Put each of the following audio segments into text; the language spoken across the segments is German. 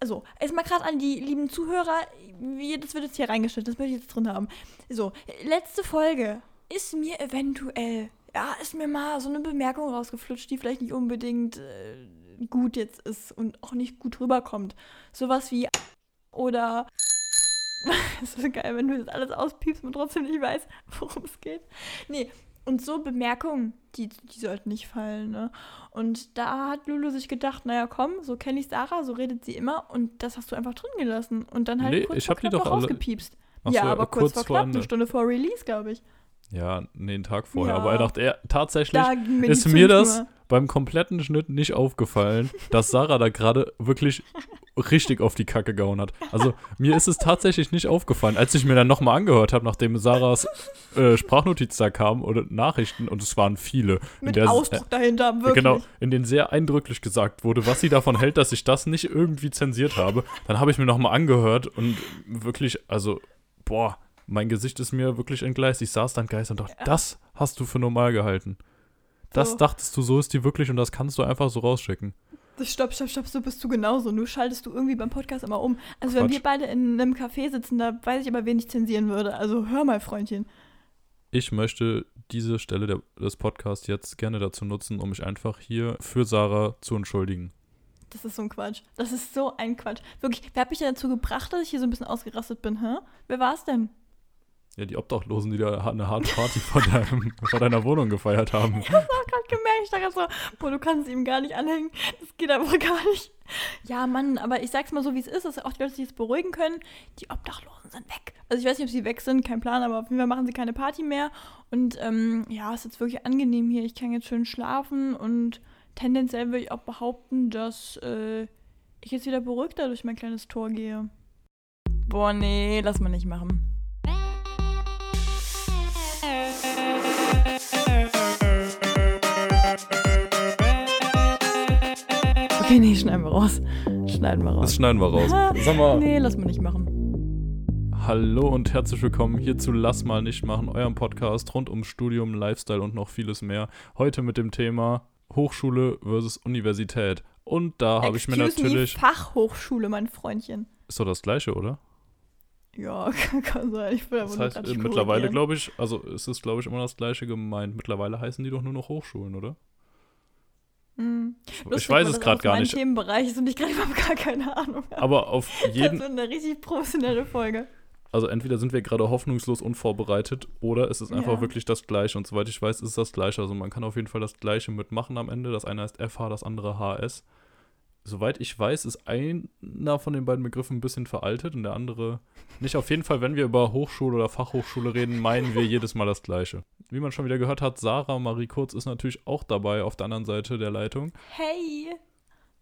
also, erstmal gerade an die lieben Zuhörer, wie, das wird jetzt hier reingeschnitten, das möchte ich jetzt drin haben. So, letzte Folge ist mir eventuell, ja, ist mir mal so eine Bemerkung rausgeflutscht, die vielleicht nicht unbedingt äh, gut jetzt ist und auch nicht gut rüberkommt. Sowas wie oder es ist geil, wenn du das alles auspiepst und trotzdem nicht weißt, worum es geht. Nee, und so Bemerkungen, die, die sollten nicht fallen, ne? Und da hat Lulu sich gedacht, naja, komm, so kenne ich Sarah, so redet sie immer und das hast du einfach drin gelassen. Und dann halt Nee, kurz ich vor hab die knapp doch noch alle- rausgepiepst. Ach ja, so, aber äh, kurz, vor knapp, Ende. eine Stunde vor Release, glaube ich. Ja, nee, einen Tag vorher. Ja. Aber er dachte, er tatsächlich Da ist mir das beim kompletten Schnitt nicht aufgefallen, dass Sarah da gerade wirklich richtig auf die Kacke gehauen hat. Also mir ist es tatsächlich nicht aufgefallen, als ich mir dann nochmal angehört habe, nachdem Sarahs äh, Sprachnotiz da kam oder Nachrichten und es waren viele. in Mit der- Ausdruck dahinter, wirklich. Genau, in denen sehr eindrücklich gesagt wurde, was sie davon hält, dass ich das nicht irgendwie zensiert habe. Dann habe ich mir nochmal angehört und wirklich, also, boah, mein Gesicht ist mir wirklich entgleist. Ich saß dann geist und dachte, Ja. das hast du für normal gehalten. Das So. dachtest du, so ist die wirklich und das kannst du einfach so rausschicken. Stopp, stopp, stopp, so bist du genauso. Nur schaltest du irgendwie beim Podcast immer um. Also wenn Quatsch. wir beide in einem Café sitzen, da weiß ich aber, wen ich zensieren würde. Also hör mal, Freundchen. Ich möchte diese Stelle der, des Podcasts jetzt gerne dazu nutzen, um mich einfach hier für Sarah zu entschuldigen. Das ist so ein Quatsch. Das ist so ein Quatsch. Wirklich, wer hat mich denn dazu gebracht, dass ich hier so ein bisschen ausgerastet bin, hä? Wer war es denn? Ja, die Obdachlosen, die da eine harte Party vor, deinem, vor deiner Wohnung gefeiert haben. Ich hab's auch gerade gemerkt. Ich dachte so, boah, du kannst ihm gar nicht anhängen. Das geht einfach gar nicht. Ja, Mann, aber ich sag's mal so, wie es ist, dass auch die Leute sich jetzt beruhigen können. Die Obdachlosen sind weg. Also ich weiß nicht, ob sie weg sind, kein Plan, aber auf jeden Fall machen sie keine Party mehr. Und ähm, ja, es ist jetzt wirklich angenehm hier. Ich kann jetzt schön schlafen und tendenziell würde ich auch behaupten, dass äh, ich jetzt wieder beruhigter durch mein kleines Tor gehe. Boah, nee, lass mal nicht machen. Okay, nee, schneiden wir raus. Schneiden wir Das raus. schneiden wir raus. Sag mal, Nee, lass mal nicht machen. Hallo und herzlich willkommen hier zu Lass mal nicht machen, eurem Podcast rund um Studium, Lifestyle und noch vieles mehr. Heute mit dem Thema Hochschule versus Universität. Und da habe ich mir natürlich. Me, Fachhochschule, mein Freundchen. Ist doch das gleiche, oder? Ja, kann, sein. Ich will aber Das heißt, äh, nicht mittlerweile glaube ich, also ist es glaube ich immer das gleiche gemeint. Mittlerweile heißen die doch nur noch Hochschulen, oder? Hm. Ich Lustig, weiß weil es das gerade gar nicht. Themenbereich ist und ich gerade überhaupt gar keine Ahnung. Aber auf Das jeden, wird eine richtig professionelle Folge. also entweder sind wir gerade hoffnungslos unvorbereitet oder es ist einfach Ja. wirklich das Gleiche. Und soweit ich weiß, ist es das Gleiche. Also man kann auf jeden Fall das Gleiche mitmachen am Ende. Das eine heißt FH, das andere HS. Soweit ich weiß, ist einer von den beiden Begriffen ein bisschen veraltet und der andere nicht. Auf jeden Fall, wenn wir über Hochschule oder Fachhochschule reden, meinen wir jedes Mal das Gleiche. Wie man schon wieder gehört hat, Sarah Marie Kurz ist natürlich auch dabei auf der anderen Seite der Leitung. Hey!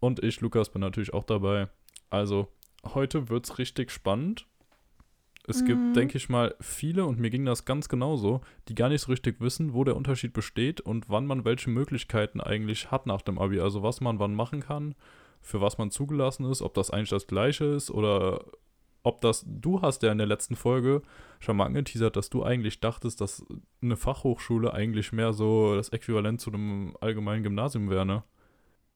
Und ich, Lukas, bin natürlich auch dabei. Also, heute wird's richtig spannend. Es Mhm. gibt, denke ich mal, viele, und mir ging das ganz genauso, die gar nicht so richtig wissen, wo der Unterschied besteht und wann man welche Möglichkeiten eigentlich hat nach dem Abi. Also, was man wann machen kann, für was man zugelassen ist, ob das eigentlich das Gleiche ist oder ob das, du hast ja in der letzten Folge schon mal angeteasert, dass du eigentlich dachtest, dass eine Fachhochschule eigentlich mehr so das Äquivalent zu einem allgemeinen Gymnasium wäre, ne?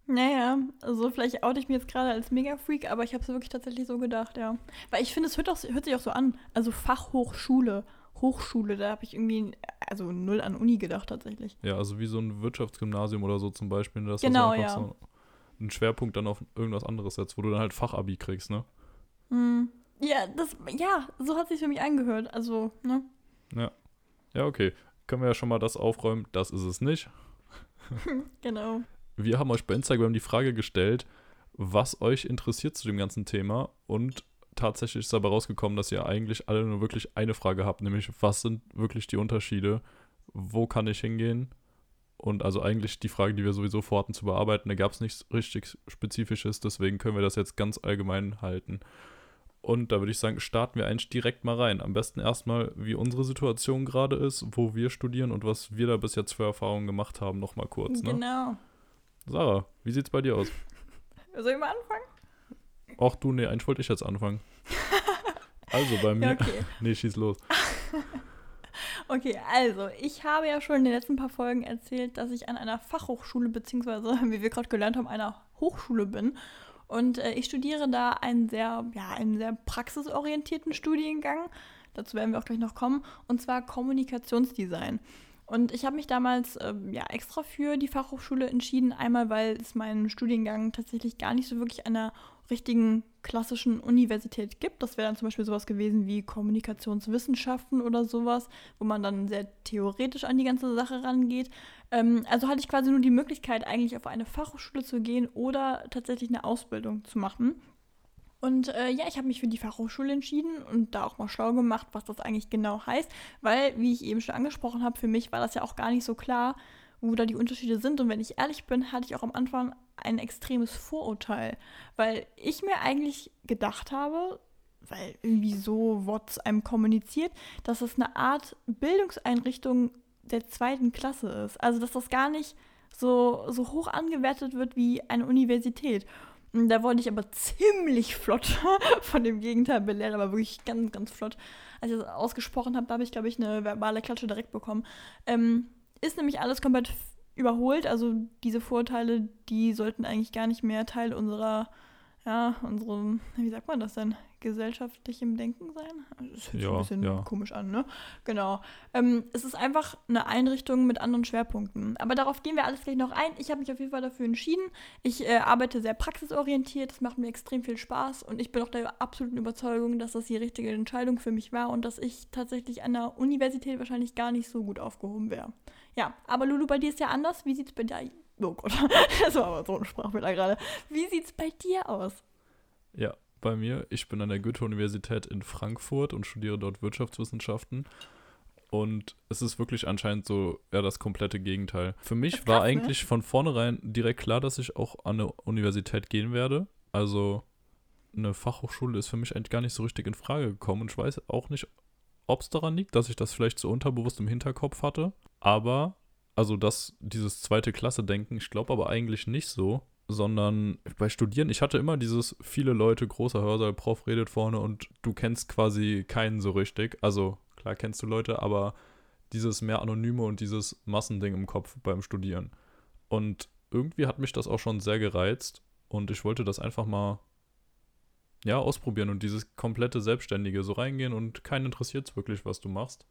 Naja, also vielleicht oute ich mich jetzt gerade als Mega-Freak, aber ich habe es wirklich tatsächlich so gedacht, ja. Weil ich finde, es hört, auch, hört sich auch so an. Also Fachhochschule, Hochschule, da habe ich irgendwie, also null an Uni gedacht tatsächlich. Ja, also wie so ein Wirtschaftsgymnasium oder so zum Beispiel, Genau, das einfach ja. so einen Schwerpunkt dann auf irgendwas anderes setzt, wo du dann halt Fachabi kriegst, ne? Hm. Ja, das, ja, so hat sich für mich angehört. Also, ne? Ja, okay. Können wir ja schon mal das aufräumen. Das ist es nicht. Genau. Wir haben euch bei Instagram die Frage gestellt, was euch interessiert zu dem ganzen Thema und tatsächlich ist dabei rausgekommen, dass ihr eigentlich alle nur wirklich eine Frage habt, nämlich was sind wirklich die Unterschiede? Wo kann ich hingehen? Und also eigentlich die Frage, die wir sowieso vorhatten zu bearbeiten, da gab es nichts richtig Spezifisches, deswegen können wir das jetzt ganz allgemein halten. Und da würde ich sagen, starten wir eigentlich direkt mal rein. Am besten erstmal, wie unsere Situation gerade ist, wo wir studieren und was wir da bis jetzt für Erfahrungen gemacht haben, nochmal kurz. Ne? Genau. Sarah, wie sieht's bei dir aus? Soll ich mal anfangen? Ach du, nee, eigentlich wollte ich jetzt anfangen. Also bei mir. Ja, okay. Nee, schieß los. Okay, also, ich habe ja schon in den letzten paar Folgen erzählt, dass ich an einer Fachhochschule, beziehungsweise, wie wir gerade gelernt haben, einer Hochschule bin. Und äh, ich studiere da einen sehr, ja, einen sehr praxisorientierten Studiengang. Dazu werden wir auch gleich noch kommen. Und zwar Kommunikationsdesign. Und ich habe mich damals äh, ja, extra für die Fachhochschule entschieden. Einmal, weil es meinen Studiengang tatsächlich gar nicht so wirklich einer richtigen klassischen Universität gibt. Das wäre dann zum Beispiel sowas gewesen wie Kommunikationswissenschaften oder sowas, wo man dann sehr theoretisch an die ganze Sache rangeht. Ähm, also hatte ich quasi nur die Möglichkeit, eigentlich auf eine Fachhochschule zu gehen oder tatsächlich eine Ausbildung zu machen. Und äh, ja, ich habe mich für die Fachhochschule entschieden und da auch mal schlau gemacht, was das eigentlich genau heißt, weil, wie ich eben schon angesprochen habe, für mich war das ja auch gar nicht so klar, wo da die Unterschiede sind. Und wenn ich ehrlich bin, hatte ich auch am Anfang ein extremes Vorurteil, weil ich mir eigentlich gedacht habe, weil irgendwie so es einem kommuniziert, dass es eine Art Bildungseinrichtung der zweiten Klasse ist. Also dass das gar nicht so, so hoch angewertet wird wie eine Universität. Da wurde ich aber ziemlich flott von dem Gegenteil belehrt, aber wirklich ganz, ganz flott. Als ich das ausgesprochen habe, da habe ich, glaube ich, eine verbale Klatsche direkt bekommen. Ähm, ist nämlich alles komplett überholt. Also diese Vorteile, die sollten eigentlich gar nicht mehr Teil unserer, ja, unserem, wie sagt man das denn, gesellschaftlichem Denken sein. Das hört sich Ja, ein bisschen ja. komisch an, ne? Genau. Ähm, es ist einfach eine Einrichtung mit anderen Schwerpunkten. Aber darauf gehen wir alles gleich noch ein. Ich habe mich auf jeden Fall dafür entschieden. Ich äh, arbeite sehr praxisorientiert. Das macht mir extrem viel Spaß. Und ich bin auch der absoluten Überzeugung, dass das die richtige Entscheidung für mich war und dass ich tatsächlich an der Universität wahrscheinlich gar nicht so gut aufgehoben wäre. Ja, aber Lulu, bei dir ist ja anders. Wie sieht es bei dir Oh Gott, das war aber so ein Sprachfehler gerade. Wie sieht es bei dir aus? Ja, bei mir. Ich bin an der Goethe-Universität in Frankfurt und studiere dort Wirtschaftswissenschaften. Und es ist wirklich anscheinend so, ja, das komplette Gegenteil. Für mich ist war krass, ne? eigentlich von vornherein direkt klar, dass ich auch an eine Universität gehen werde. Also eine Fachhochschule ist für mich eigentlich gar nicht so richtig in Frage gekommen. Und ich weiß auch nicht, ob es daran liegt, dass ich das vielleicht so unterbewusst im Hinterkopf hatte. Aber, also das, dieses zweite Klasse-Denken, ich glaube aber eigentlich nicht so, sondern bei Studieren, ich hatte immer dieses viele Leute, großer Hörsaal, Prof redet vorne und du kennst quasi keinen so richtig. Also klar kennst du Leute, aber dieses mehr Anonyme und dieses Massending im Kopf beim Studieren. Und irgendwie hat mich das auch schon sehr gereizt und ich wollte das einfach mal ja, ausprobieren und dieses komplette Selbstständige so reingehen und keinen interessiert es wirklich, was du machst.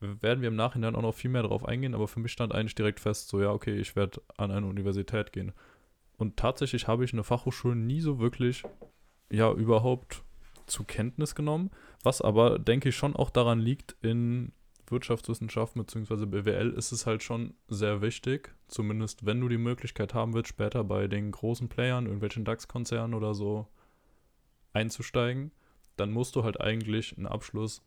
Werden wir im Nachhinein auch noch viel mehr darauf eingehen, aber für mich stand eigentlich direkt fest, so ja, okay, ich werde an eine Universität gehen. Und tatsächlich habe ich eine Fachhochschule nie so wirklich, ja, überhaupt zur Kenntnis genommen, was aber, denke ich, schon auch daran liegt, in Wirtschaftswissenschaften bzw. BWL ist es halt schon sehr wichtig, zumindest wenn du die Möglichkeit haben willst, später bei den großen Playern, irgendwelchen DAX-Konzernen oder so einzusteigen, dann musst du halt eigentlich einen Abschluss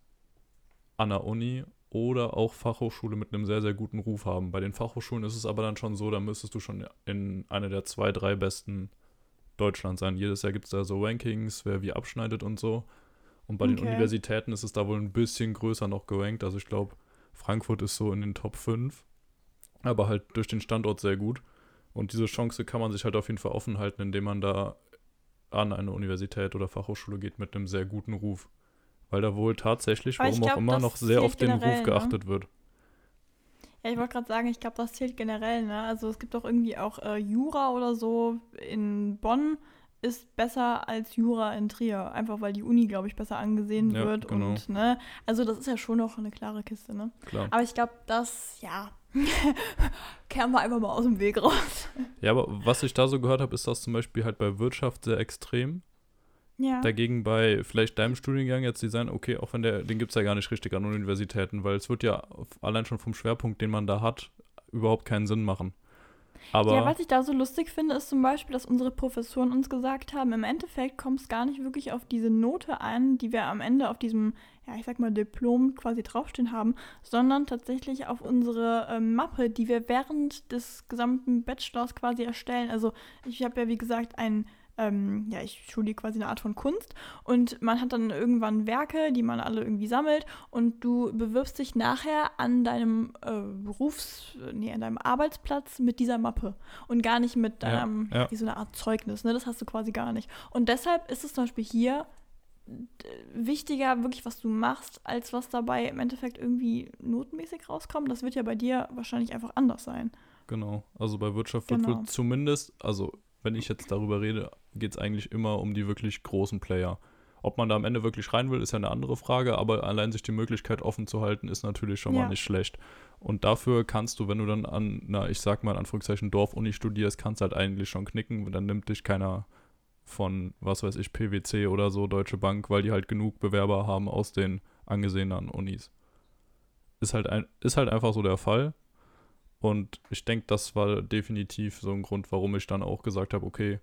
an der Uni oder auch Fachhochschule mit einem sehr, sehr guten Ruf haben. Bei den Fachhochschulen ist es aber dann schon so, da müsstest du schon in einer der zwei, drei besten Deutschland sein. Jedes Jahr gibt es da so Rankings, wer wie abschneidet und so. Und bei den Okay. Universitäten ist es da wohl ein bisschen größer noch gerankt. Also ich glaube, Frankfurt ist so in den Top 5, aber halt durch den Standort sehr gut. Und diese Chance kann man sich halt auf jeden Fall offen halten, indem man da an eine Universität oder Fachhochschule geht mit einem sehr guten Ruf. Weil da wohl tatsächlich, warum auch glaub, immer, das noch sehr auf den Ruf ne? geachtet wird. Ja, ich wollte gerade sagen, ich glaube, das zählt generell, ne? Also es gibt doch irgendwie auch äh, Jura oder so in Bonn ist besser als Jura in Trier. Einfach weil die Uni, glaube ich, besser angesehen Ja, wird. genau. Und, ne? Also das ist ja schon noch eine klare Kiste, ne? Klar. Aber ich glaube, das, ja, kehren wir einfach mal aus dem Weg raus. Ja, aber was ich da so gehört habe, ist das zum Beispiel halt bei Wirtschaft sehr extrem. Ja. Dagegen bei vielleicht deinem Studiengang jetzt Design, okay, auch wenn der, den gibt es ja gar nicht richtig an Universitäten, weil es wird ja allein schon vom Schwerpunkt, den man da hat, überhaupt keinen Sinn machen. Aber ja, was ich da so lustig finde, ist zum Beispiel, dass unsere Professoren uns gesagt haben, im Endeffekt kommt es gar nicht wirklich auf diese Note an, die wir am Ende auf diesem, ja, ich sag mal, Diplom quasi draufstehen haben, sondern tatsächlich auf unsere ähm, Mappe, die wir während des gesamten Bachelors quasi erstellen. Also ich habe ja, wie gesagt, ein ähm, ja, ich studiere quasi eine Art von Kunst und man hat dann irgendwann Werke, die man alle irgendwie sammelt und du bewirbst dich nachher an deinem äh, Berufs-, nee, an deinem Arbeitsplatz mit dieser Mappe und gar nicht mit Ja, deinem, ja. wie so eine Art Zeugnis, ne? Das hast du quasi gar nicht. Und deshalb ist es zum Beispiel hier wichtiger, wirklich, was du machst, als was dabei im Endeffekt irgendwie notmäßig rauskommt. Das wird ja bei dir wahrscheinlich einfach anders sein. Genau, also bei Wirtschaft wird Genau. wohl zumindest, also wenn ich jetzt darüber rede, geht es eigentlich immer um die wirklich großen Player. Ob man da am Ende wirklich rein will, ist ja eine andere Frage, aber allein sich die Möglichkeit offen zu halten, ist natürlich schon Ja. mal nicht schlecht. Und dafür kannst du, wenn du dann an einer, ich sag mal in Anführungszeichen, Dorfuni studierst, kannst halt eigentlich schon knicken, dann nimmt dich keiner von, was weiß ich, PwC oder so, Deutsche Bank, weil die halt genug Bewerber haben aus den angesehenen Unis. Ist halt, ein, ist halt einfach so der Fall. Und ich denke, das war definitiv so ein Grund, warum ich dann auch gesagt habe, okay,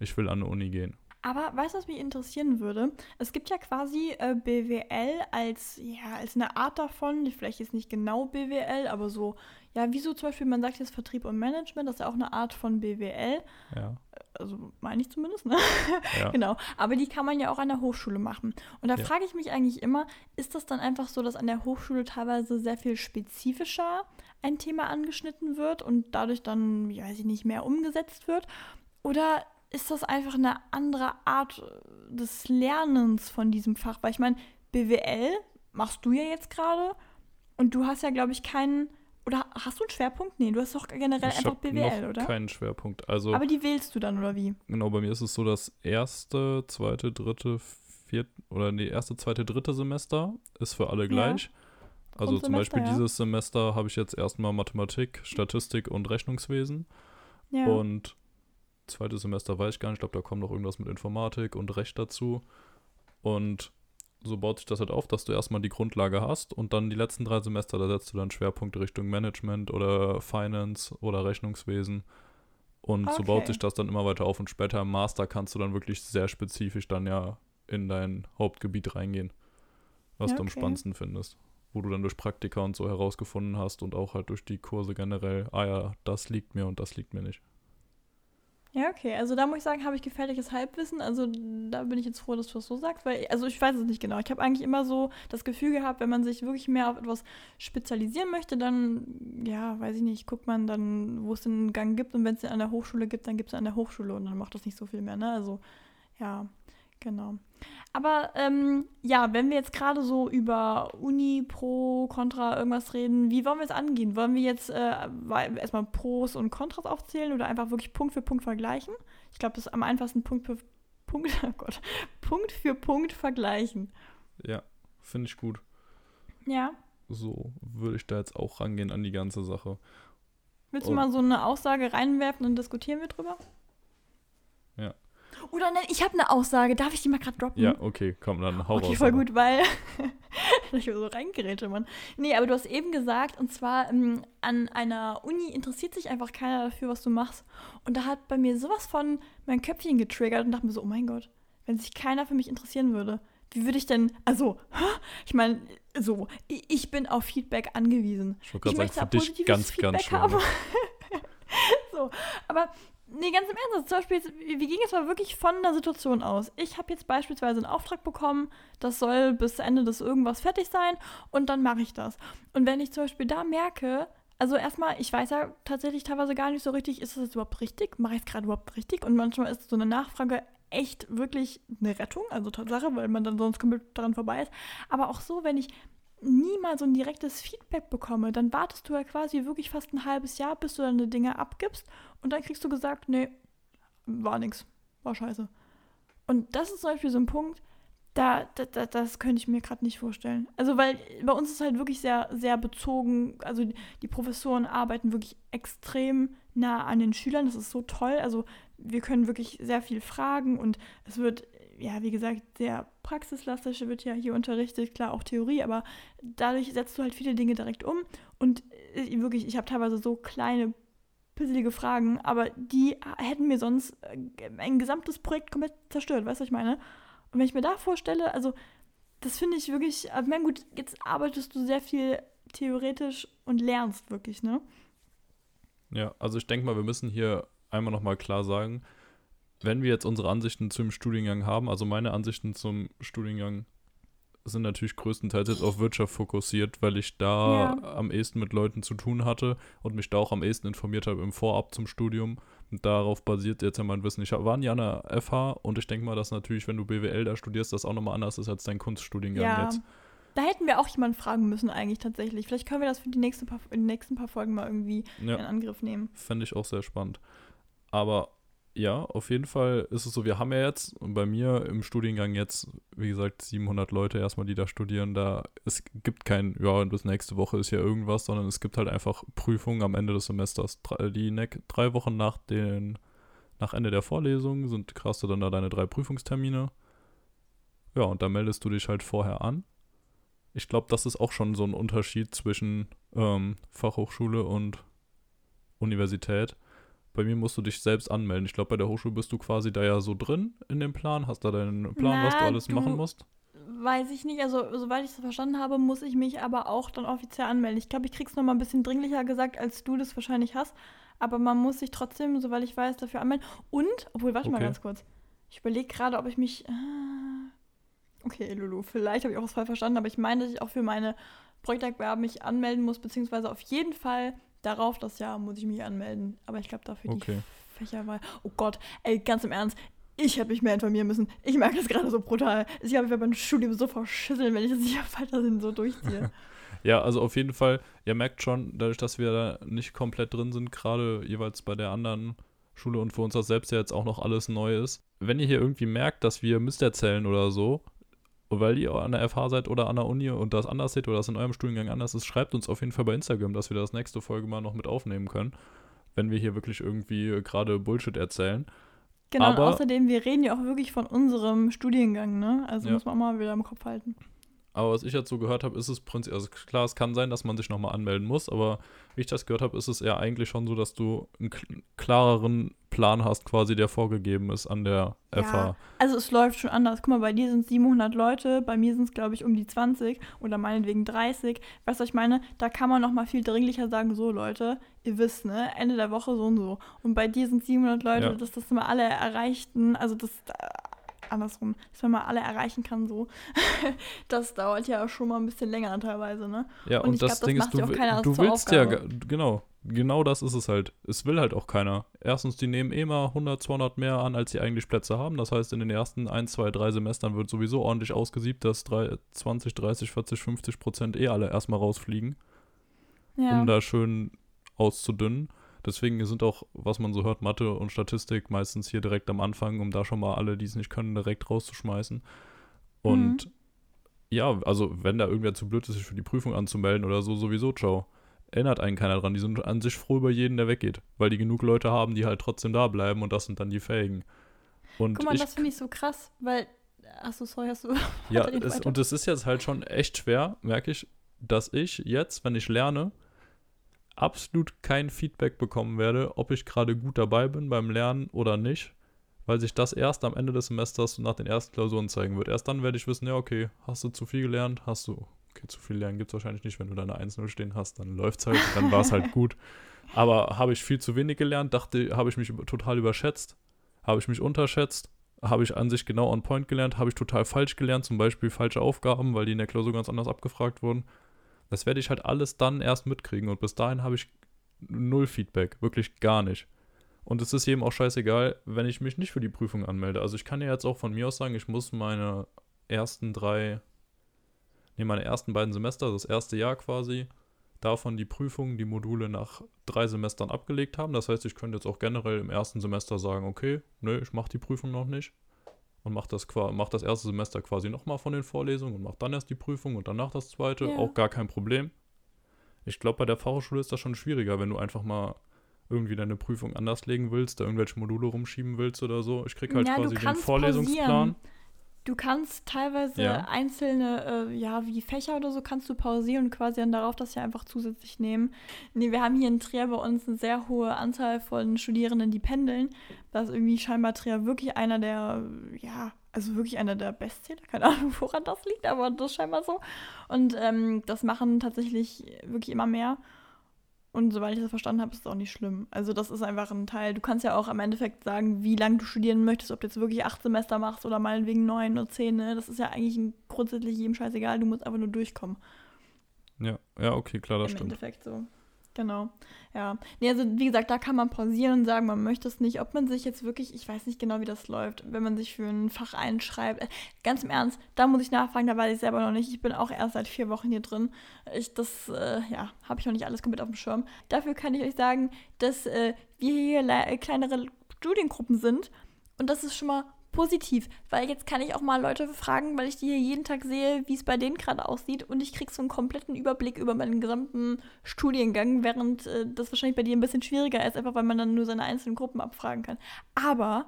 ich will an eine Uni gehen. Aber weißt du, was mich interessieren würde? Es gibt ja quasi äh, BWL als, ja, als eine Art davon, vielleicht ist nicht genau BWL, aber so, ja, wie so zum Beispiel, man sagt jetzt Vertrieb und Management, das ist ja auch eine Art von BWL, Ja, also meine ich zumindest, ne? ja. Genau, aber die kann man ja auch an der Hochschule machen. Und da Ja. frage ich mich eigentlich immer, ist das dann einfach so, dass an der Hochschule teilweise sehr viel spezifischer ein Thema angeschnitten wird und dadurch dann, ja, weiß ich nicht, mehr umgesetzt wird? Oder ist das einfach eine andere Art des Lernens von diesem Fach? Weil ich meine, BWL machst du ja jetzt gerade und du hast ja, glaube ich, keinen. Oder hast du einen Schwerpunkt? Nee, du hast doch generell Ich einfach BWL, noch oder? keinen Schwerpunkt. Also, Aber die wählst du dann, oder wie? genau, bei mir ist es so, das erste, zweite, dritte, vierte, oder nee, erste, zweite, dritte Semester ist für alle gleich. Also zum Beispiel ja. dieses Semester habe ich jetzt erstmal Mathematik, Statistik und Rechnungswesen. Ja. Und zweites Semester weiß ich gar nicht, ich glaube, da kommt noch irgendwas mit Informatik und Recht dazu. Und so baut sich das halt auf, dass du erstmal die Grundlage hast und dann die letzten drei Semester, da setzt du dann Schwerpunkte Richtung Management oder Finance oder Rechnungswesen. Und so baut Okay. sich das dann immer weiter auf und später im Master kannst du dann wirklich sehr spezifisch dann ja in dein Hauptgebiet reingehen, was Ja, du am okay. spannendsten findest. Wo du dann durch Praktika und so herausgefunden hast und auch halt durch die Kurse generell, ah ja, das liegt mir und das liegt mir nicht. Ja, okay. Also da muss ich sagen, habe ich gefährliches Halbwissen. Also da bin ich jetzt froh, dass du das so sagst, weil, also ich weiß es nicht genau. Ich habe eigentlich immer so das Gefühl gehabt, wenn man sich wirklich mehr auf etwas spezialisieren möchte, dann, ja, weiß ich nicht, guckt man dann, wo es den Gang gibt und wenn es den an der Hochschule gibt, dann gibt es an der Hochschule und dann macht das nicht so viel mehr, ne? Also, ja, genau. Aber ähm, ja, wenn wir jetzt gerade so über Uni, Pro, Contra, irgendwas reden, wie wollen wir es angehen? Wollen wir jetzt äh, erstmal Pros und Kontras aufzählen oder einfach wirklich Punkt für Punkt vergleichen? Ich glaube, das ist am einfachsten Punkt für Punkt, oh Gott, Punkt für Punkt vergleichen. Ja, finde ich gut. Ja. So würde ich da jetzt auch rangehen an die ganze Sache. Willst du Oh. mal so eine Aussage reinwerfen und diskutieren wir drüber? Oder nein, ich habe eine Aussage. Darf ich die mal gerade droppen? Ja, okay, komm, dann hau Okay, raus. voll aber. gut, weil ich so reingerätsche, Mann. Nee, aber du hast eben gesagt, und zwar ähm, an einer Uni interessiert sich einfach keiner dafür, was du machst. Und da hat bei mir sowas von mein Köpfchen getriggert und dachte mir so, oh mein Gott, wenn sich keiner für mich interessieren würde, wie würde ich denn, also, ich meine, so, ich bin auf Feedback angewiesen. Ich Ich möchte sagen, da für dich positives ganz, ganz Feedback schwer. haben. so, aber nee, ganz im Ernst, zum Beispiel, jetzt- wir gehen jetzt mal wirklich von der Situation aus. Ich habe jetzt beispielsweise einen Auftrag bekommen, das soll bis Ende des irgendwas fertig sein und dann mache ich das. Und wenn ich zum Beispiel da merke, also erstmal, ich weiß ja tatsächlich teilweise gar nicht so richtig, ist das jetzt überhaupt richtig? Mache ich es gerade überhaupt richtig? Und manchmal ist so eine Nachfrage echt wirklich eine Rettung, also Tatsache, weil man dann sonst komplett daran vorbei ist. Aber auch so, wenn ich nie mal so ein direktes Feedback bekomme, dann wartest du ja quasi wirklich fast ein halbes Jahr, bis du deine Dinge abgibst und dann kriegst du gesagt, nee, war nix, war scheiße. Und das ist zum Beispiel so ein Punkt, da, da, da das könnte ich mir gerade nicht vorstellen. Also, weil bei uns ist halt wirklich sehr, sehr bezogen, also die, die Professoren arbeiten wirklich extrem nah an den Schülern, das ist so toll. Also, wir können wirklich sehr viel fragen und es wird, ja, wie gesagt, sehr praxislastig wird ja hier unterrichtet, klar auch Theorie, aber dadurch setzt du halt viele Dinge direkt um und äh, wirklich, ich habe teilweise so kleine pisselige Fragen, aber die hätten mir sonst äh, ein gesamtes Projekt komplett zerstört, weißt du, was ich meine? Und wenn ich mir da vorstelle, also das finde ich wirklich, also, ich meine, gut, jetzt arbeitest du sehr viel theoretisch und lernst wirklich, ne? Ja, also ich denke mal, wir müssen hier einmal nochmal klar sagen, wenn wir jetzt unsere Ansichten zum Studiengang haben, also meine Ansichten zum Studiengang sind natürlich größtenteils jetzt auf Wirtschaft fokussiert, weil ich da Ja. am ehesten mit Leuten zu tun hatte und mich da auch am ehesten informiert habe im Vorab zum Studium. Und darauf basiert jetzt ja mein Wissen. Ich war ja an der FH und ich denke mal, dass natürlich, wenn du BWL da studierst, das auch nochmal anders ist als dein Kunststudiengang Ja. jetzt. Da hätten wir auch jemanden fragen müssen eigentlich tatsächlich. Vielleicht können wir das für die nächste paar, in den nächsten paar Folgen mal irgendwie Ja. in Angriff nehmen. Fände ich auch sehr spannend. Aber ja, auf jeden Fall ist es so, wir haben ja jetzt bei mir im Studiengang jetzt, wie gesagt, 700 Leute erstmal, die da studieren. Da es gibt kein, ja, bis nächste Woche ist ja irgendwas, sondern es gibt halt einfach Prüfungen am Ende des Semesters. Die ne drei Wochen nach den, nach Ende der Vorlesung sind, du dann da deine drei Prüfungstermine. Ja, und da meldest du dich halt vorher an. Ich glaube, das ist auch schon so ein Unterschied zwischen ähm, Fachhochschule und Universität bei mir musst du dich selbst anmelden. Ich glaube, bei der Hochschule bist du quasi da ja so drin in dem Plan, hast da deinen Plan, Na, was du alles du- machen musst. Weiß ich nicht. Also, soweit ich es verstanden habe, muss ich mich aber auch dann offiziell anmelden. Ich glaube, ich krieg's noch mal ein bisschen dringlicher gesagt, als du das wahrscheinlich hast. Aber man muss sich trotzdem, soweit ich weiß, dafür anmelden. Und, obwohl, warte mal Okay. ganz kurz. Ich überlege gerade, ob ich mich. ah, Okay, Lulu, vielleicht habe ich auch was falsch verstanden, aber ich meine, dass ich auch für meine Projektwerbe mich anmelden muss, beziehungsweise auf jeden Fall darauf das Jahr muss ich mich anmelden. Aber ich glaube, dafür Okay. die Fächerwahl. Oh Gott, ey, ganz im Ernst. Ich hätte mich mehr informieren müssen. Ich merke das gerade so brutal. Ich glaube, ich werde mein Studium so verschütteln, wenn ich das hier weiterhin so durchziehe. Ja, also auf jeden Fall, ihr merkt schon, dadurch, dass wir da nicht komplett drin sind, gerade jeweils bei der anderen Schule und für uns das selbst ja jetzt auch noch alles neu ist. Wenn ihr hier irgendwie merkt, dass wir Mist erzählen oder so, weil ihr an der FH seid oder an der Uni und das anders seht oder das in eurem Studiengang anders ist, schreibt uns auf jeden Fall bei Instagram, dass wir das nächste Folge mal noch mit aufnehmen können, wenn wir hier wirklich irgendwie äh, gerade Bullshit erzählen. Genau, Aber- außerdem, wir reden ja auch wirklich von unserem Studiengang, ne? Also Ja. muss man auch mal wieder im Kopf halten. Aber was ich jetzt so gehört habe, ist es prinzipiell, also klar, es kann sein, dass man sich nochmal anmelden muss, aber wie ich das gehört habe, ist es eher eigentlich schon so, dass du einen kl- klareren Plan hast, quasi, der vorgegeben ist an der Ja. FH. Also es läuft schon anders. Guck mal, bei dir sind es 700 Leute, bei mir sind es, glaube ich, um die 20 oder meinetwegen 30. Weißt du, was ich meine? Da kann man noch mal viel dringlicher sagen, so Leute, ihr wisst, ne, Ende der Woche so und so. Und bei dir sind 700 Leute, Ja. dass das mal alle erreichten, also das, andersrum, dass man mal alle erreichen kann so. das dauert ja schon mal ein bisschen länger teilweise, ne? Ja, Und und, ich das glaub, das Ding macht ist, du, keiner du willst ja, genau, genau das ist es halt. Es will halt auch keiner. Erstens, die nehmen eh mal 100, 200 mehr an, als sie eigentlich Plätze haben. Das heißt, in den ersten 1, 2, 3 Semestern wird sowieso ordentlich ausgesiebt, dass drei, 20, 30, 40, 50 Prozent eh alle erstmal rausfliegen. Ja. um da schön auszudünnen. Deswegen sind auch, was man so hört, Mathe und Statistik meistens hier direkt am Anfang, um da schon mal alle, die es nicht können, direkt rauszuschmeißen. Und ja, also wenn da irgendwer zu blöd ist, sich für die Prüfung anzumelden oder so, sowieso, ciao. Erinnert einen keiner dran. Die sind an sich froh über jeden, der weggeht. Weil die genug Leute haben, die halt trotzdem da bleiben und das sind dann die Fähigen. Und Guck mal, ich das finde ich so krass, weil. Achso, sorry, hast du. ja, es, und es ist jetzt halt schon echt schwer, merke ich, dass ich jetzt, wenn ich lerne, absolut kein Feedback bekommen werde, ob ich gerade gut dabei bin beim Lernen oder nicht, weil sich das erst am Ende des Semesters nach den ersten Klausuren zeigen wird. Erst dann werde ich wissen, ja, okay, hast du zu viel gelernt, hast du, okay, zu viel lernen gibt es wahrscheinlich nicht, wenn du deine 1-0 stehen hast, dann läuft's halt, dann war es halt gut. Aber habe ich viel zu wenig gelernt, dachte, habe ich mich total überschätzt, habe ich mich unterschätzt, habe ich an sich genau on point gelernt, habe ich total falsch gelernt, zum Beispiel falsche Aufgaben, weil die in der Klausur ganz anders abgefragt wurden. Das werde ich halt alles dann erst mitkriegen und bis dahin habe ich null Feedback, wirklich gar nicht. Und es ist jedem auch scheißegal, wenn ich mich nicht für die Prüfung anmelde. Also ich kann ja jetzt auch von mir aus sagen, ich muss meine ersten drei, nee, meine ersten beiden Semester, das erste Jahr quasi, davon die Prüfungen, die Module nach drei Semestern abgelegt haben. Das heißt, ich könnte jetzt auch generell im ersten Semester sagen, okay, nö, ich mache die Prüfung noch nicht und mache das, qua- mach das erste Semester quasi nochmal von den Vorlesungen und mache dann erst die Prüfung und danach das zweite. Ja. Auch gar kein Problem. Ich glaube, bei der Fachhochschule ist das schon schwieriger, wenn du einfach mal irgendwie deine Prüfung anders legen willst, da irgendwelche Module rumschieben willst oder so. Ich krieg halt Ja, quasi den Vorlesungsplan. pausieren. Du kannst teilweise Ja. einzelne, äh, ja, wie Fächer oder so, kannst du pausieren und quasi dann darauf das ja einfach zusätzlich nehmen. Nee, wir haben hier in Trier bei uns eine sehr hohe Anzahl von Studierenden, die pendeln. Da ist irgendwie scheinbar Trier wirklich einer der, ja, also wirklich einer der Bestseller. Keine Ahnung, woran das liegt, aber das ist scheinbar so. Und ähm, das machen tatsächlich wirklich immer mehr. Und soweit ich das verstanden habe, ist es auch nicht schlimm. Also das ist einfach ein Teil. Du kannst ja auch am Endeffekt sagen, wie lange du studieren möchtest, ob du jetzt wirklich acht Semester machst oder meinetwegen neun oder zehn. Ne? Das ist ja eigentlich grundsätzlich jedem scheißegal. Du musst einfach nur durchkommen. Ja, ja, okay, klar, das Im stimmt. Endeffekt so. Genau. Ja. Nee, also wie gesagt, da kann man pausieren und sagen, man möchte es nicht. Ob man sich jetzt wirklich, ich weiß nicht genau, wie das läuft, wenn man sich für ein Fach einschreibt. Äh, Ganz im Ernst, da muss ich nachfragen, da weiß ich selber noch nicht. Ich bin auch erst seit vier Wochen hier drin. Ich, das, äh, ja, habe ich noch nicht alles komplett auf dem Schirm. Dafür kann ich euch sagen, dass äh, wir hier le- kleinere Studiengruppen sind. Und das ist schon mal positiv, weil jetzt kann ich auch mal Leute fragen, weil ich die hier jeden Tag sehe, wie es bei denen gerade aussieht und ich kriege so einen kompletten Überblick über meinen gesamten Studiengang, während äh, das wahrscheinlich bei dir ein bisschen schwieriger ist, einfach weil man dann nur seine einzelnen Gruppen abfragen kann. Aber,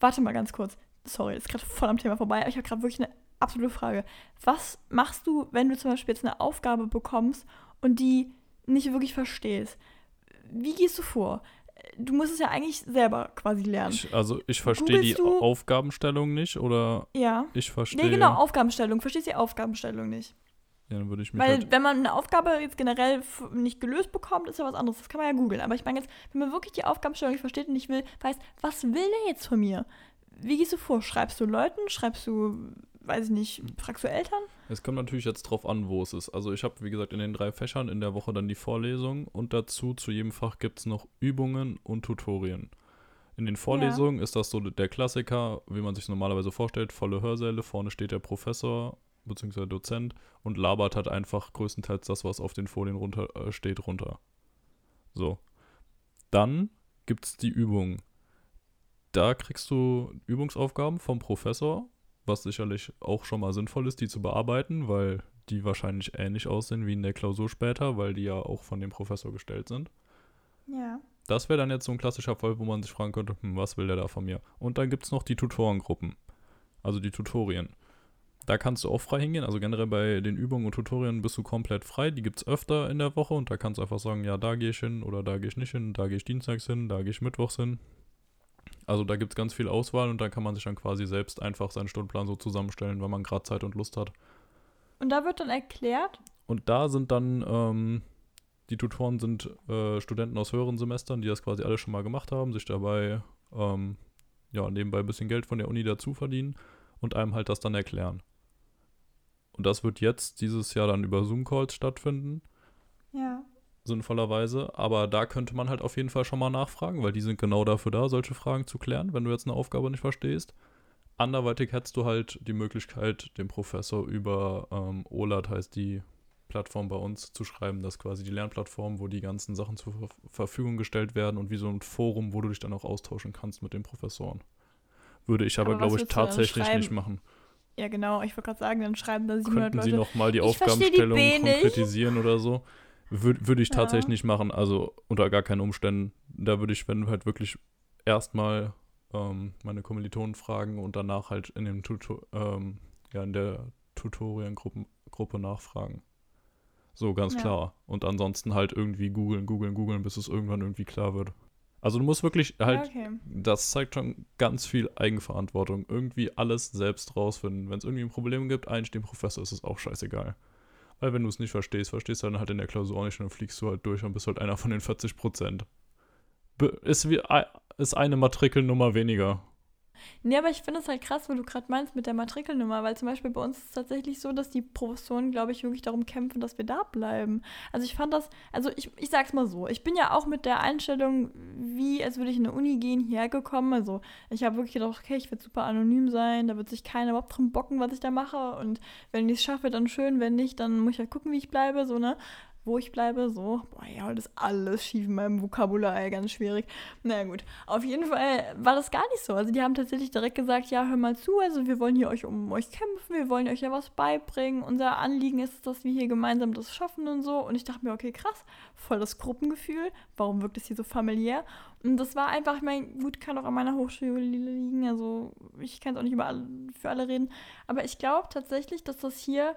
warte mal ganz kurz, sorry, ist gerade voll am Thema vorbei, aber ich habe gerade wirklich eine absolute Frage. Was machst du, wenn du zum Beispiel jetzt eine Aufgabe bekommst und die nicht wirklich verstehst? Wie gehst du vor? Du musst es ja eigentlich selber quasi lernen. Ich, also ich verstehe die du- Aufgabenstellung nicht oder Ja. ich verstehe. Nee, genau, Aufgabenstellung. Verstehst du die Aufgabenstellung nicht? Ja, dann würde ich mich Weil, halt, wenn man eine Aufgabe jetzt generell nicht gelöst bekommt, ist ja was anderes. Das kann man ja googeln. Aber ich meine jetzt, wenn man wirklich die Aufgabenstellung nicht versteht und nicht will, weiß, was will der jetzt von mir? Wie gehst du vor? Schreibst du Leuten? Schreibst du, weiß ich nicht, fragst du Eltern? es kommt natürlich jetzt drauf an, wo es ist. Also ich habe, wie gesagt, in den drei Fächern in der Woche dann die Vorlesung und dazu zu jedem Fach gibt es noch Übungen und Tutorien. In den Vorlesungen ist das so der Klassiker, wie man sich normalerweise vorstellt, volle Hörsäle, vorne steht der Professor bzw. Dozent und labert halt einfach größtenteils das, was auf den Folien runter äh, steht, runter. So. Dann gibt es die Übung. Da kriegst du Übungsaufgaben vom Professor, was sicherlich auch schon mal sinnvoll ist, die zu bearbeiten, weil die wahrscheinlich ähnlich aussehen wie in der Klausur später, weil die ja auch von dem Professor gestellt sind. Ja. Das wäre dann jetzt so ein klassischer Fall, wo man sich fragen könnte, hm, was will der da von mir? Und dann gibt es noch die Tutorengruppen, also die Tutorien. Da kannst du auch frei hingehen, also generell bei den Übungen und Tutorien bist du komplett frei. Die gibt es öfter in der Woche und da kannst du einfach sagen, ja, da gehe ich hin oder da gehe ich nicht hin, da gehe ich dienstags hin, da gehe ich mittwochs hin. Also da gibt es ganz viel Auswahl und da kann man sich dann quasi selbst einfach seinen Stundenplan so zusammenstellen, wenn man gerade Zeit und Lust hat. Und da wird dann erklärt, Und da sind dann, ähm, die Tutoren sind äh, Studenten aus höheren Semestern, die das quasi alle schon mal gemacht haben, sich dabei ähm, ja, nebenbei ein bisschen Geld von der Uni dazu verdienen und einem halt das dann erklären. Und das wird jetzt dieses Jahr dann über Zoom-Calls stattfinden, ja. Sinnvollerweise. Aber da könnte man halt auf jeden Fall schon mal nachfragen, weil die sind genau dafür da, solche Fragen zu klären, wenn du jetzt eine Aufgabe nicht verstehst. Anderweitig hättest du halt die Möglichkeit, dem Professor über ähm, OLAT heißt die Plattform bei uns zu schreiben, das ist quasi die Lernplattform, wo die ganzen Sachen zur Ver Verfügung gestellt werden und wie so ein Forum, wo du dich dann auch austauschen kannst mit den Professoren. Würde ich aber, Aber glaube ich, tatsächlich nicht machen. Ja, genau. Ich wollte gerade sagen, dann schreiben da 700 Könnten Sie Leute. nochmal die Ich die Aufgabenstellung nicht. konkretisieren oder so? Würde würd ich Ja. tatsächlich nicht machen, also unter gar keinen Umständen. Da würde ich, wenn halt wirklich erstmal ähm, meine Kommilitonen fragen und danach halt in dem Tutor, ähm, ja, in der Tutoriengruppe Gruppe nachfragen. So, ganz Ja. klar. Und ansonsten halt irgendwie googeln, googeln, googeln, bis es irgendwann irgendwie klar wird. Also du musst wirklich halt ja, okay. das zeigt schon ganz viel Eigenverantwortung. Irgendwie alles selbst rausfinden. Wenn es irgendwie ein Problem gibt, eigentlich dem Professor ist es auch scheißegal. Weil wenn du es nicht verstehst, verstehst du dann halt in der Klausur auch nicht und dann fliegst du halt durch und bist halt einer von den 40 Prozent. Ist, wie, ist eine Matrikelnummer weniger. Nee, aber ich finde es halt krass, wo du gerade meinst mit der Matrikelnummer, weil zum Beispiel bei uns ist es tatsächlich so, dass die Professoren, glaube ich, wirklich darum kämpfen, dass wir da bleiben. Also ich fand das, also ich, ich sag's mal so, ich bin ja auch mit der Einstellung, wie als würde ich in eine Uni gehen, hierher gekommen. Also ich habe wirklich gedacht, okay, ich werde super anonym sein, da wird sich keiner überhaupt drum bocken, was ich da mache. Und wenn ich es schaffe, dann schön, wenn nicht, dann muss ich halt gucken, wie ich bleibe, so, ne? Wo ich bleibe, so. Boah, ja, heute ist alles schief in meinem Vokabular, ganz schwierig. Naja, gut. Auf jeden Fall war das gar nicht so. Also die haben tatsächlich direkt gesagt, ja, hör mal zu, also wir wollen hier euch um euch kämpfen, wir wollen euch ja was beibringen. Unser Anliegen ist, dass wir hier gemeinsam das schaffen und so. Und ich dachte mir, okay, krass, voll das Gruppengefühl. Warum wirkt es hier so familiär? Und das war einfach, ich meine, gut, kann auch an meiner Hochschule liegen. Also ich kann es auch nicht über alle, für alle reden. Aber ich glaube tatsächlich, dass das hier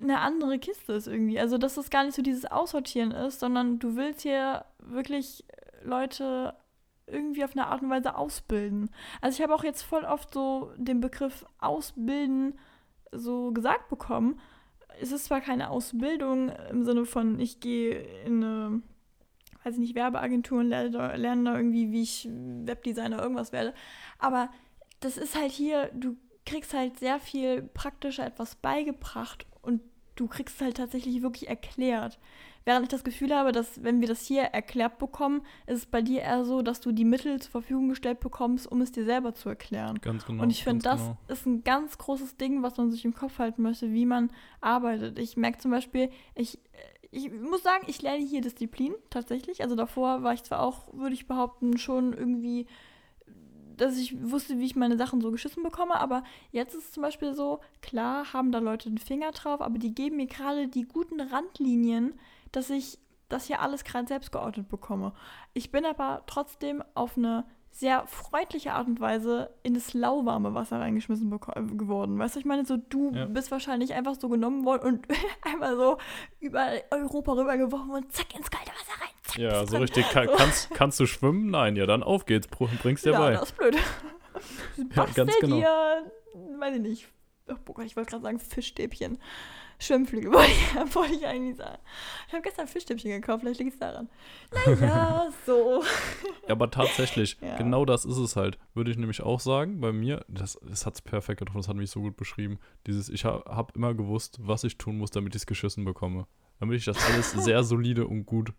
eine andere Kiste ist irgendwie. Also, dass das gar nicht so dieses Aussortieren ist, sondern du willst hier wirklich Leute irgendwie auf eine Art und Weise ausbilden. Also, ich habe auch jetzt voll oft so den Begriff ausbilden so gesagt bekommen. Es ist zwar keine Ausbildung im Sinne von, ich gehe in eine, weiß ich nicht, Werbeagentur und lerne da, lerne da irgendwie, wie ich Webdesigner irgendwas werde, aber das ist halt hier, du kriegst halt sehr viel praktischer etwas beigebracht du kriegst es halt tatsächlich wirklich erklärt. Während ich das Gefühl habe, dass wenn wir das hier erklärt bekommen, ist es bei dir eher so, dass du die Mittel zur Verfügung gestellt bekommst, um es dir selber zu erklären. Ganz genau. und ich finde, das genau. ist ein ganz großes Ding, was man sich im Kopf halten möchte, wie man arbeitet. Ich merke zum Beispiel, ich, ich muss sagen, ich lerne hier Disziplin tatsächlich. Also davor war ich zwar auch, würde ich behaupten, schon irgendwie, dass ich wusste, wie ich meine Sachen so geschissen bekomme, aber jetzt ist es zum Beispiel so, klar haben da Leute den Finger drauf, aber die geben mir gerade die guten Randlinien, dass ich das hier alles gerade selbst geordnet bekomme. Ich bin aber trotzdem auf eine sehr freundliche Art und Weise in das lauwarme Wasser reingeschmissen geworden. Weißt du, ich meine, so du ja. bist wahrscheinlich einfach so genommen worden und einmal so über Europa rübergeworfen und zack ins kalte Wasser rein. Zack, ja, so richtig. Kann, so. Kannst, kannst du schwimmen? Nein, ja, dann auf geht's. Bringst dir ja, bei. Ja, das ist blöd. ja, ganz genau. dir, weiß ich nicht, oh ich wollte gerade sagen Fischstäbchen. Schwimmflügel wollte ich, wollte ich eigentlich sagen. Ich habe gestern Fischstäbchen gekauft, vielleicht liegt es daran. Naja, so. Ja, aber tatsächlich, ja. genau das ist es halt. Würde ich nämlich auch sagen, bei mir, das, das hat es perfekt getroffen, das hat mich so gut beschrieben. Dieses, ich habe hab immer gewusst, was ich tun muss, damit ich es geschissen bekomme. Damit ich das alles sehr solide und gut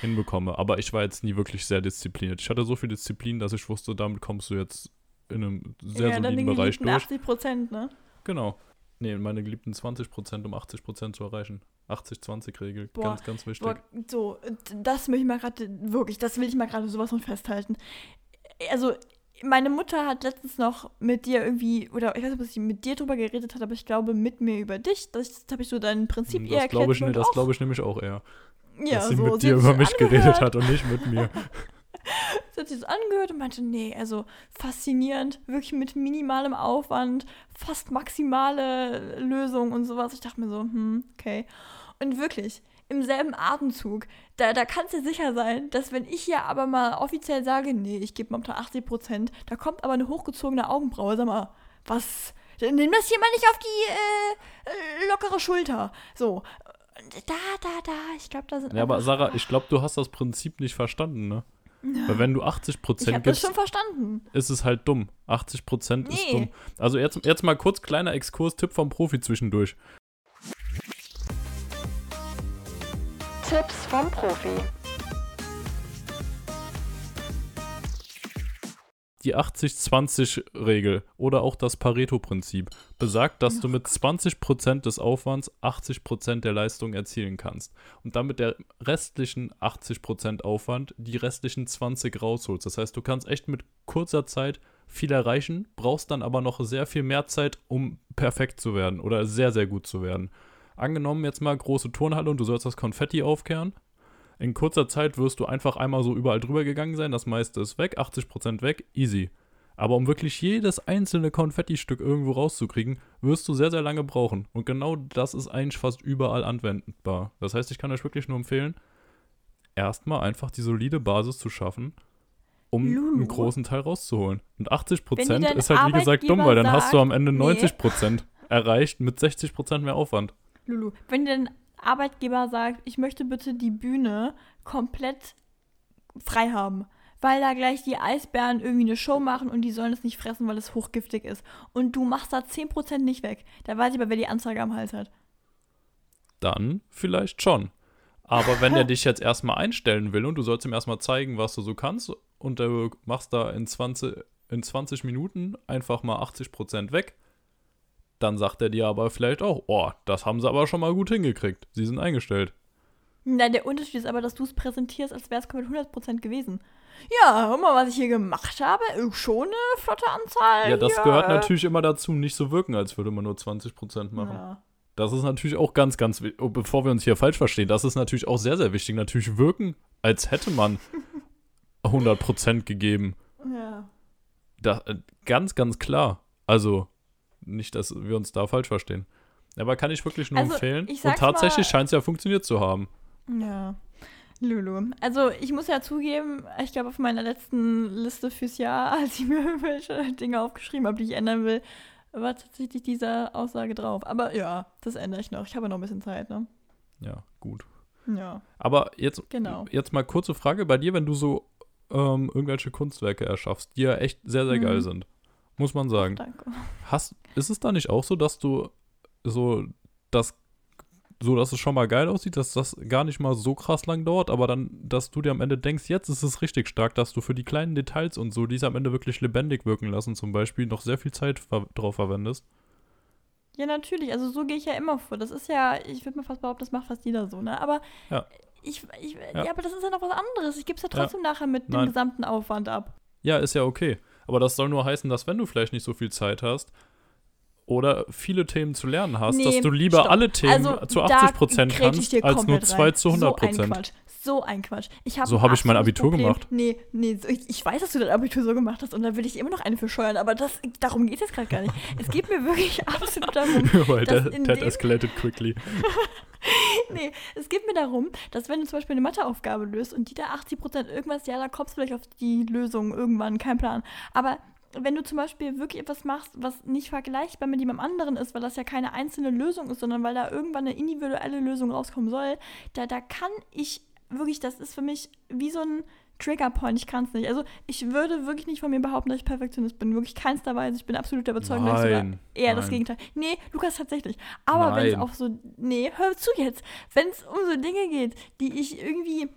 hinbekomme. Aber ich war jetzt nie wirklich sehr diszipliniert. Ich hatte so viel Disziplin, dass ich wusste, damit kommst du jetzt in einem sehr ja, soliden Bereich durch. 80 Prozent, ne? Genau. Nee, meine geliebten 20%, um 80% zu erreichen. 80-20-Regel, ganz, ganz wichtig. Boah, so, das will ich mal gerade, wirklich, das will ich mal gerade sowas von festhalten. Also, meine Mutter hat letztens noch mit dir irgendwie, oder ich weiß nicht, ob sie mit dir drüber geredet hat, aber ich glaube mit mir über dich. Das habe ich so dein Prinzip hm, das eher erklärt. Ich, das glaube ich nämlich auch eher. Ja, dass sie so, mit dir über mich angehört. geredet hat und nicht mit mir. sie hat sich das angehört und meinte, nee, also faszinierend, wirklich mit minimalem Aufwand, fast maximale Lösung und sowas. Ich dachte mir so, hm, okay. Und wirklich, im selben Atemzug, da, da kannst du sicher sein, dass wenn ich ja aber mal offiziell sage, nee, ich gebe momentan 80 Prozent, da kommt aber eine hochgezogene Augenbraue, sag mal, was, nimm das hier mal nicht auf die äh, lockere Schulter. So, da, da, da, ich glaube, da sind. Ja, aber Sarah, ich glaube, du hast das Prinzip nicht verstanden, ne? Weil wenn du 80 Prozent gibst, das schon verstanden. ist es halt dumm. 80 Prozent nee. ist dumm. Also jetzt, jetzt mal kurz kleiner Exkurs-Tipp vom Profi zwischendurch. Tipps vom Profi. Die 80-20-Regel oder auch das Pareto-Prinzip besagt, dass du mit 20% des Aufwands 80% der Leistung erzielen kannst und damit der restlichen 80% Aufwand die restlichen 20 rausholst. Das heißt, du kannst echt mit kurzer Zeit viel erreichen, brauchst dann aber noch sehr viel mehr Zeit, um perfekt zu werden oder sehr, sehr gut zu werden. Angenommen jetzt mal große Turnhalle und du sollst das Konfetti aufkehren, in kurzer Zeit wirst du einfach einmal so überall drüber gegangen sein, das meiste ist weg, 80% weg, easy. Aber um wirklich jedes einzelne Konfetti-Stück irgendwo rauszukriegen, wirst du sehr, sehr lange brauchen. Und genau das ist eigentlich fast überall anwendbar. Das heißt, ich kann euch wirklich nur empfehlen, erstmal einfach die solide Basis zu schaffen, um Lulu. einen großen Teil rauszuholen. Und 80% ist halt, wie gesagt, dumm, weil dann sagt, hast du am Ende 90% nee. erreicht mit 60% mehr Aufwand. Lulu, wenn dir Arbeitgeber sagt, ich möchte bitte die Bühne komplett frei haben, weil da gleich die Eisbären irgendwie eine Show machen und die sollen es nicht fressen, weil es hochgiftig ist. Und du machst da 10% nicht weg. Da weiß ich aber, wer die Anzeige am Hals hat. Dann vielleicht schon. Aber wenn er dich jetzt erstmal einstellen will und du sollst ihm erstmal zeigen, was du so kannst und du machst da in 20, in 20 Minuten einfach mal 80% weg, dann sagt er dir aber vielleicht auch, oh, das haben sie aber schon mal gut hingekriegt. Sie sind eingestellt. Na, der Unterschied ist aber, dass du es präsentierst, als wäre es komplett 100% gewesen. Ja, hör mal, was ich hier gemacht habe. Schon eine flotte Anzahl. Ja, das hier. gehört natürlich immer dazu, nicht so wirken, als würde man nur 20% machen. Ja. Das ist natürlich auch ganz, ganz wichtig. Oh, bevor wir uns hier falsch verstehen, das ist natürlich auch sehr, sehr wichtig. Natürlich wirken, als hätte man 100% gegeben. Ja. Da, äh, ganz, ganz klar. Also, nicht, dass wir uns da falsch verstehen. Aber kann ich wirklich nur also, empfehlen. Und tatsächlich scheint es ja funktioniert zu haben. Ja. Lulu. Also ich muss ja zugeben, ich glaube auf meiner letzten Liste fürs Jahr, als ich mir irgendwelche Dinge aufgeschrieben habe, die ich ändern will, war tatsächlich diese Aussage drauf. Aber ja, das ändere ich noch. Ich habe noch ein bisschen Zeit, ne? Ja, gut. Ja. Aber jetzt, genau. jetzt mal kurze Frage bei dir, wenn du so ähm, irgendwelche Kunstwerke erschaffst, die ja echt sehr, sehr mhm. geil sind muss man sagen. Danke. Hast, ist es da nicht auch so, dass du so das so, dass es schon mal geil aussieht, dass das gar nicht mal so krass lang dauert, aber dann, dass du dir am Ende denkst, jetzt ist es richtig stark, dass du für die kleinen Details und so, die es am Ende wirklich lebendig wirken lassen, zum Beispiel, noch sehr viel Zeit ver drauf verwendest? Ja, natürlich. Also so gehe ich ja immer vor. Das ist ja, ich würde mal fast behaupten, das macht fast jeder so, ne? Aber Ja. ich, ich Ja. ja. aber das ist ja noch was anderes. Ich gebe es ja Ja. trotzdem nachher mit dem Nein. gesamten Aufwand ab. Ja, ist ja okay. Aber das soll nur heißen, dass wenn du vielleicht nicht so viel Zeit hast oder viele Themen zu lernen hast, Nee, dass du lieber stopp. alle Themen Also, zu da 80 Prozent kannst, als nur komplett 2 rein. zu 100 So ein Prozent. Quatsch. So ein Quatsch. Ich hab So habe ich mein Abitur Problem. gemacht. Nee, nee, so, ich, ich weiß, dass du dein Abitur so gemacht hast und da will ich immer noch eine verscheuern, aber das, darum geht es gerade gar nicht. Es geht mir wirklich absolut darum, Weil dass that, that escalated quickly. nee, es geht mir darum, dass wenn du zum Beispiel eine Matheaufgabe löst und die da 80% irgendwas, ja, da kommst du vielleicht auf die Lösung irgendwann, kein Plan. Aber wenn du zum Beispiel wirklich etwas machst, was nicht vergleichbar mit jemandem anderen ist, weil das ja keine einzelne Lösung ist, sondern weil da irgendwann eine individuelle Lösung rauskommen soll, da, da kann ich wirklich, das ist für mich wie so ein Triggerpoint, ich kann es nicht. Also ich würde wirklich nicht von mir behaupten, dass ich Perfektionist bin. Wirklich keinster Weise. Ich bin absolut der Überzeugung, dass ich sogar Nein, eher das nein. Gegenteil. Nee, Lukas tatsächlich. Aber wenn es auf so. Nee, hör zu jetzt. Wenn es um so Dinge geht, die ich irgendwie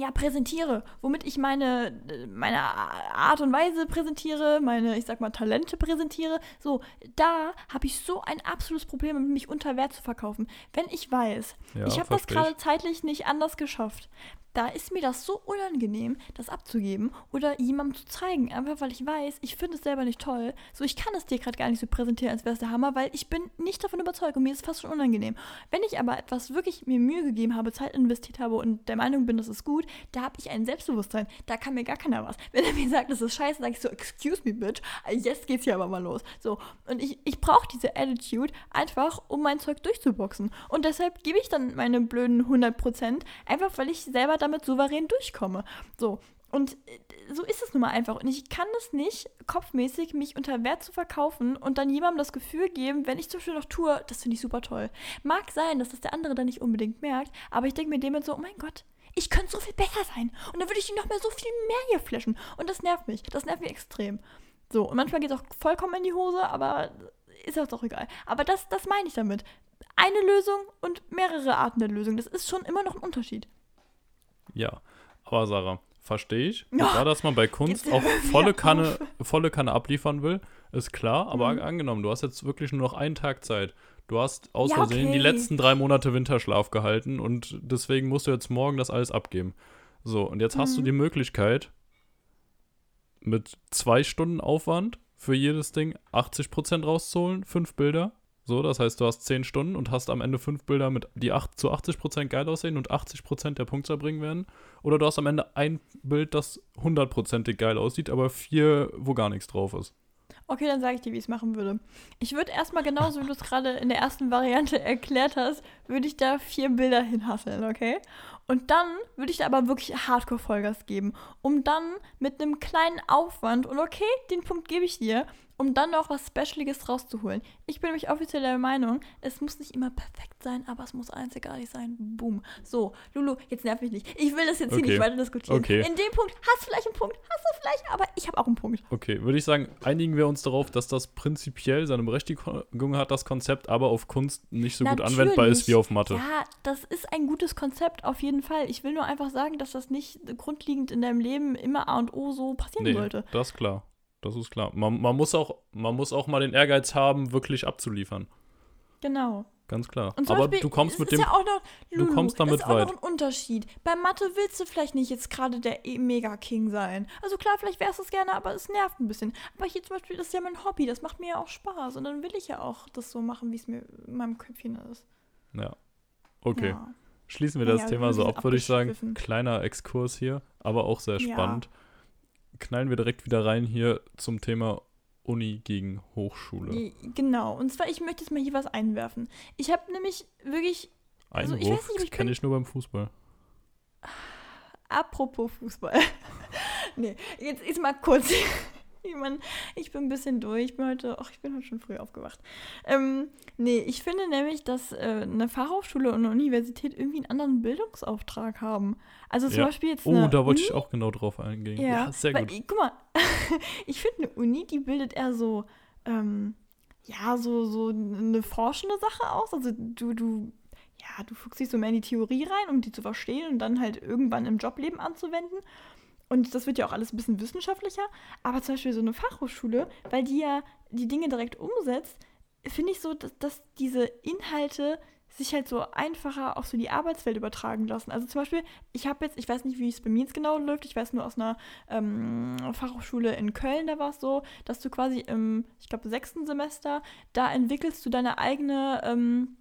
ja, präsentiere, womit ich meine, meine Art und Weise präsentiere, meine, ich sag mal, Talente präsentiere, so, da habe ich so ein absolutes Problem mich unter Wert zu verkaufen. Wenn ich weiß, Ja, ich habe das gerade ich. zeitlich nicht anders geschafft, da ist mir das so unangenehm, das abzugeben oder jemandem zu zeigen, einfach weil ich weiß, ich finde es selber nicht toll. So, ich kann es dir gerade gar nicht so präsentieren, als wäre es der Hammer, weil ich bin nicht davon überzeugt und mir ist es fast schon unangenehm. Wenn ich aber etwas wirklich mir Mühe gegeben habe, Zeit investiert habe und der Meinung bin, das ist gut, da habe ich ein Selbstbewusstsein. Da kann mir gar keiner was. Wenn er mir sagt, das ist scheiße, sage ich so, excuse me, bitch, jetzt geht's hier aber mal los. So, und ich, ich brauche diese Attitude einfach, um mein Zeug durchzuboxen. Und deshalb gebe ich dann meine blöden 100%, einfach weil ich selber damit souverän durchkomme. So, und äh, so ist es nun mal einfach. Und ich kann es nicht, kopfmäßig mich unter Wert zu verkaufen und dann jemandem das Gefühl geben, wenn ich zum Beispiel noch tue, das finde ich super toll. Mag sein, dass das der andere dann nicht unbedingt merkt, aber ich denke mir dem so, oh mein Gott, ich könnte so viel besser sein. Und dann würde ich ihn noch mehr so viel mehr hier flashen. Und das nervt mich. Das nervt mich extrem. So, und manchmal geht es auch vollkommen in die Hose, aber ist auch doch egal. Aber das, das meine ich damit. Eine Lösung und mehrere Arten der Lösung. Das ist schon immer noch ein Unterschied. Ja, aber Sarah, verstehe ich. Ja. Klar, dass man bei Kunst auch volle auf. Kanne, volle Kanne abliefern will, ist klar. Aber Mhm. angenommen, du hast jetzt wirklich nur noch einen Tag Zeit. Du hast aus Ja, Versehen die okay. letzten drei Monate Winterschlaf gehalten und deswegen musst du jetzt morgen das alles abgeben. So, und jetzt hast du Mhm. die Möglichkeit, mit zwei Stunden Aufwand für jedes Ding 80% rauszuholen, fünf Bilder. So, das heißt, du hast 10 Stunden und hast am Ende fünf Bilder, mit, die acht, zu 80% geil aussehen und 80% der Punktzahl bringen werden. Oder du hast am Ende ein Bild, das 100%ig geil aussieht, aber vier, wo gar nichts drauf ist. Okay, dann sage ich dir, wie ich es machen würde. Ich würde erstmal genauso, wie du es gerade in der ersten Variante erklärt hast, würde ich da vier Bilder hinhasseln, okay? Und dann würde ich da aber wirklich Hardcore-Vollgas geben, um dann mit einem kleinen Aufwand, und okay, den Punkt gebe ich dir, um dann noch was Specialiges rauszuholen. Ich bin nämlich offiziell der Meinung, es muss nicht immer perfekt sein, aber es muss einzigartig sein. Boom. So, Lulu, jetzt nerv mich nicht. Ich will das jetzt hier Okay. nicht weiter diskutieren. Okay. In dem Punkt hast du vielleicht einen Punkt, hast du vielleicht, aber ich habe auch einen Punkt. Okay, würde ich sagen, einigen wir uns darauf, dass das prinzipiell seine Berechtigung hat, das Konzept, aber auf Kunst nicht so gut anwendbar ist wie auf Mathe. Ja, das ist ein gutes Konzept auf jeden Fall. Ich will nur einfach sagen, dass das nicht grundlegend in deinem Leben immer A und O so passieren Nee, sollte. das ist klar. Das ist klar. Man, man, muss auch, man muss auch mal den Ehrgeiz haben, wirklich abzuliefern. Genau. Ganz klar. Aber Beispiel, du kommst mit dem. ja auch noch, du Lulu, kommst damit ist auch weit. noch ein Unterschied. Bei Mathe willst du vielleicht nicht jetzt gerade der e- Mega-King sein. Also klar, vielleicht wärst du es gerne, aber es nervt ein bisschen. Aber hier zum Beispiel, das ist ja mein Hobby, das macht mir ja auch Spaß. Und dann will ich ja auch das so machen, wie es mir in meinem Köpfchen ist. Ja. Okay. Ja. Schließen wir Ja, das ja, Thema so wir sind ab, würde ich sagen. Kleiner Exkurs hier, aber auch sehr Ja. spannend. Knallen wir direkt wieder rein hier zum Thema Uni gegen Hochschule. Genau. Und zwar, ich möchte jetzt mal hier was einwerfen. Ich habe nämlich wirklich also ich Einwurf weiß nicht, ich kenne ich nur beim Fußball. Apropos Fußball. nee, jetzt ist mal kurz. Ich, mein, ich bin ein bisschen durch. Ich bin heute, ach, ich bin heute schon früh aufgewacht. Ähm, nee, ich finde nämlich, dass äh, eine Fachhochschule und eine Universität irgendwie einen anderen Bildungsauftrag haben. Also zum Ja. Beispiel jetzt Oh, eine da wollte Uni, ich auch genau drauf eingehen. Ja, Ja, sehr weil, gut. ich- Guck mal, ich finde eine Uni, die bildet eher so, ähm, ja, so, so eine forschende Sache aus. Also du, du, ja, du fuchst dich so mehr in die Theorie rein, um die zu verstehen und dann halt irgendwann im Jobleben anzuwenden. Und das wird ja auch alles ein bisschen wissenschaftlicher. Aber zum Beispiel so eine Fachhochschule, weil die ja die Dinge direkt umsetzt, finde ich so, dass, dass diese Inhalte sich halt so einfacher auf so die Arbeitswelt übertragen lassen. Also zum Beispiel, ich habe jetzt, ich weiß nicht, wie es bei mir jetzt genau läuft, ich weiß nur aus einer ähm, Fachhochschule in Köln, da war es so, dass du quasi im, ich glaube, sechsten Semester, da entwickelst du deine eigene ähm,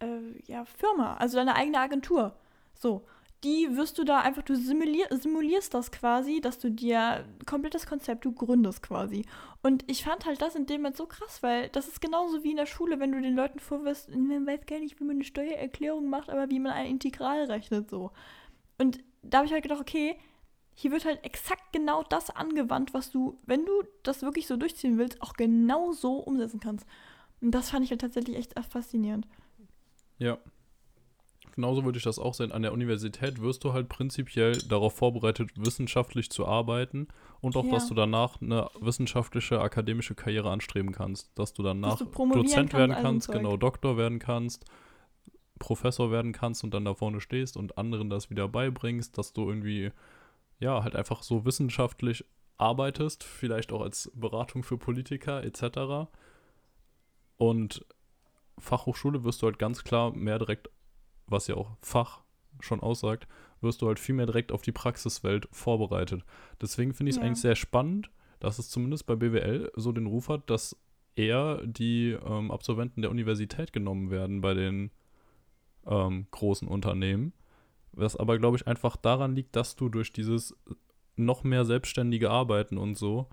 äh, ja, Firma, also deine eigene Agentur. So die wirst du da einfach, du simulier, simulierst das quasi, dass du dir komplettes Konzept, du gründest quasi. Und ich fand halt das in dem Moment so krass, weil das ist genauso wie in der Schule, wenn du den Leuten vorwirfst, man weiß gar nicht, wie man eine Steuererklärung macht, aber wie man ein Integral rechnet, so. Und da habe ich halt gedacht, okay, hier wird halt exakt genau das angewandt, was du, wenn du das wirklich so durchziehen willst, auch genau so umsetzen kannst. Und das fand ich halt tatsächlich echt faszinierend. Ja, genauso würde ich das auch sehen. An der Universität wirst du halt prinzipiell darauf vorbereitet, wissenschaftlich zu arbeiten und auch, ja. dass du danach eine wissenschaftliche, akademische Karriere anstreben kannst. Dass du danach dass du Dozent werden kannst, genau, Doktor werden kannst, Professor werden kannst und dann da vorne stehst und anderen das wieder beibringst, dass du irgendwie, ja, halt einfach so wissenschaftlich arbeitest, vielleicht auch als Beratung für Politiker etc. Und Fachhochschule wirst du halt ganz klar mehr direkt was ja auch Fach schon aussagt, wirst du halt viel mehr direkt auf die Praxiswelt vorbereitet. Deswegen finde ich es ja. eigentlich sehr spannend, dass es zumindest bei BWL so den Ruf hat, dass eher die ähm, Absolventen der Universität genommen werden bei den ähm, großen Unternehmen. Was aber, glaube ich, einfach daran liegt, dass du durch dieses noch mehr selbstständige Arbeiten und so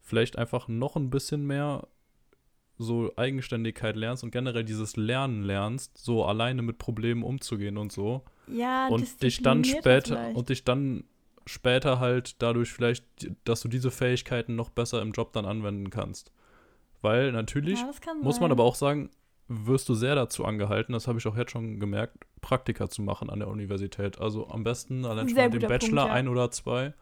vielleicht einfach noch ein bisschen mehr so Eigenständigkeit lernst und generell dieses Lernen lernst, so alleine mit Problemen umzugehen und so. Ja, und dich dann später und dich dann später halt dadurch vielleicht, dass du diese Fähigkeiten noch besser im Job dann anwenden kannst. Weil natürlich ja, muss man aber auch sagen, wirst du sehr dazu angehalten, das habe ich auch jetzt schon gemerkt, Praktika zu machen an der Universität. Also am besten allein schon mit dem Bachelor Punkt, ja. ein oder zwei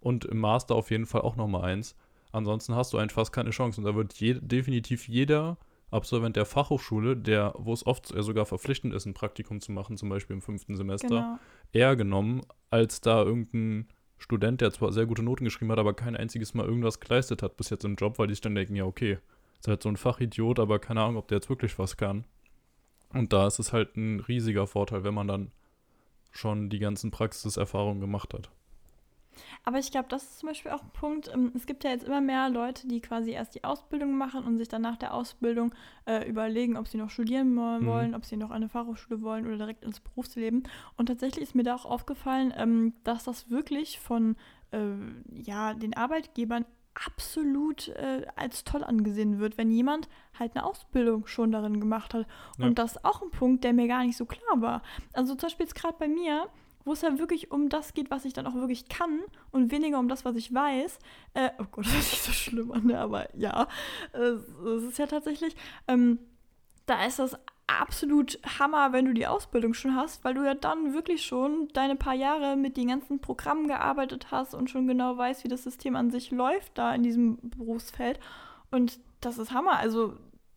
und im Master auf jeden Fall auch nochmal eins. Ansonsten hast du einfach keine Chance. Und da wird je, definitiv jeder Absolvent der Fachhochschule, der, wo es oft sogar verpflichtend ist, ein Praktikum zu machen, zum Beispiel im fünften Semester, genau. eher genommen, als da irgendein Student, der zwar sehr gute Noten geschrieben hat, aber kein einziges Mal irgendwas geleistet hat bis jetzt im Job, weil die sich dann denken, ja, okay, ist halt so ein Fachidiot, aber keine Ahnung, ob der jetzt wirklich was kann. Und da ist es halt ein riesiger Vorteil, wenn man dann schon die ganzen Praxiserfahrungen gemacht hat. Aber ich glaube, das ist zum Beispiel auch ein Punkt. Ähm, es gibt ja jetzt immer mehr Leute, die quasi erst die Ausbildung machen und sich dann nach der Ausbildung äh, überlegen, ob sie noch studieren mhm. wollen, mhm. ob sie noch eine Fachhochschule wollen oder direkt ins Berufsleben. Und tatsächlich ist mir da auch aufgefallen, ähm, dass das wirklich von äh, ja, den Arbeitgebern absolut äh, als toll angesehen wird, wenn jemand halt eine Ausbildung schon darin gemacht hat. Und ja. das ist auch ein Punkt, der mir gar nicht so klar war. Also zum Beispiel jetzt gerade bei mir, wo es ja wirklich um das geht, was ich dann auch wirklich kann und weniger um das, was ich weiß. Äh, oh Gott, das ist nicht so schlimm an, ne? aber ja, es ist ja tatsächlich, ähm, da ist das absolut Hammer, wenn du die Ausbildung schon hast, weil du ja dann wirklich schon deine paar Jahre mit den ganzen Programmen gearbeitet hast und schon genau weißt, wie das System an sich läuft da in diesem Berufsfeld. Und das ist Hammer. Also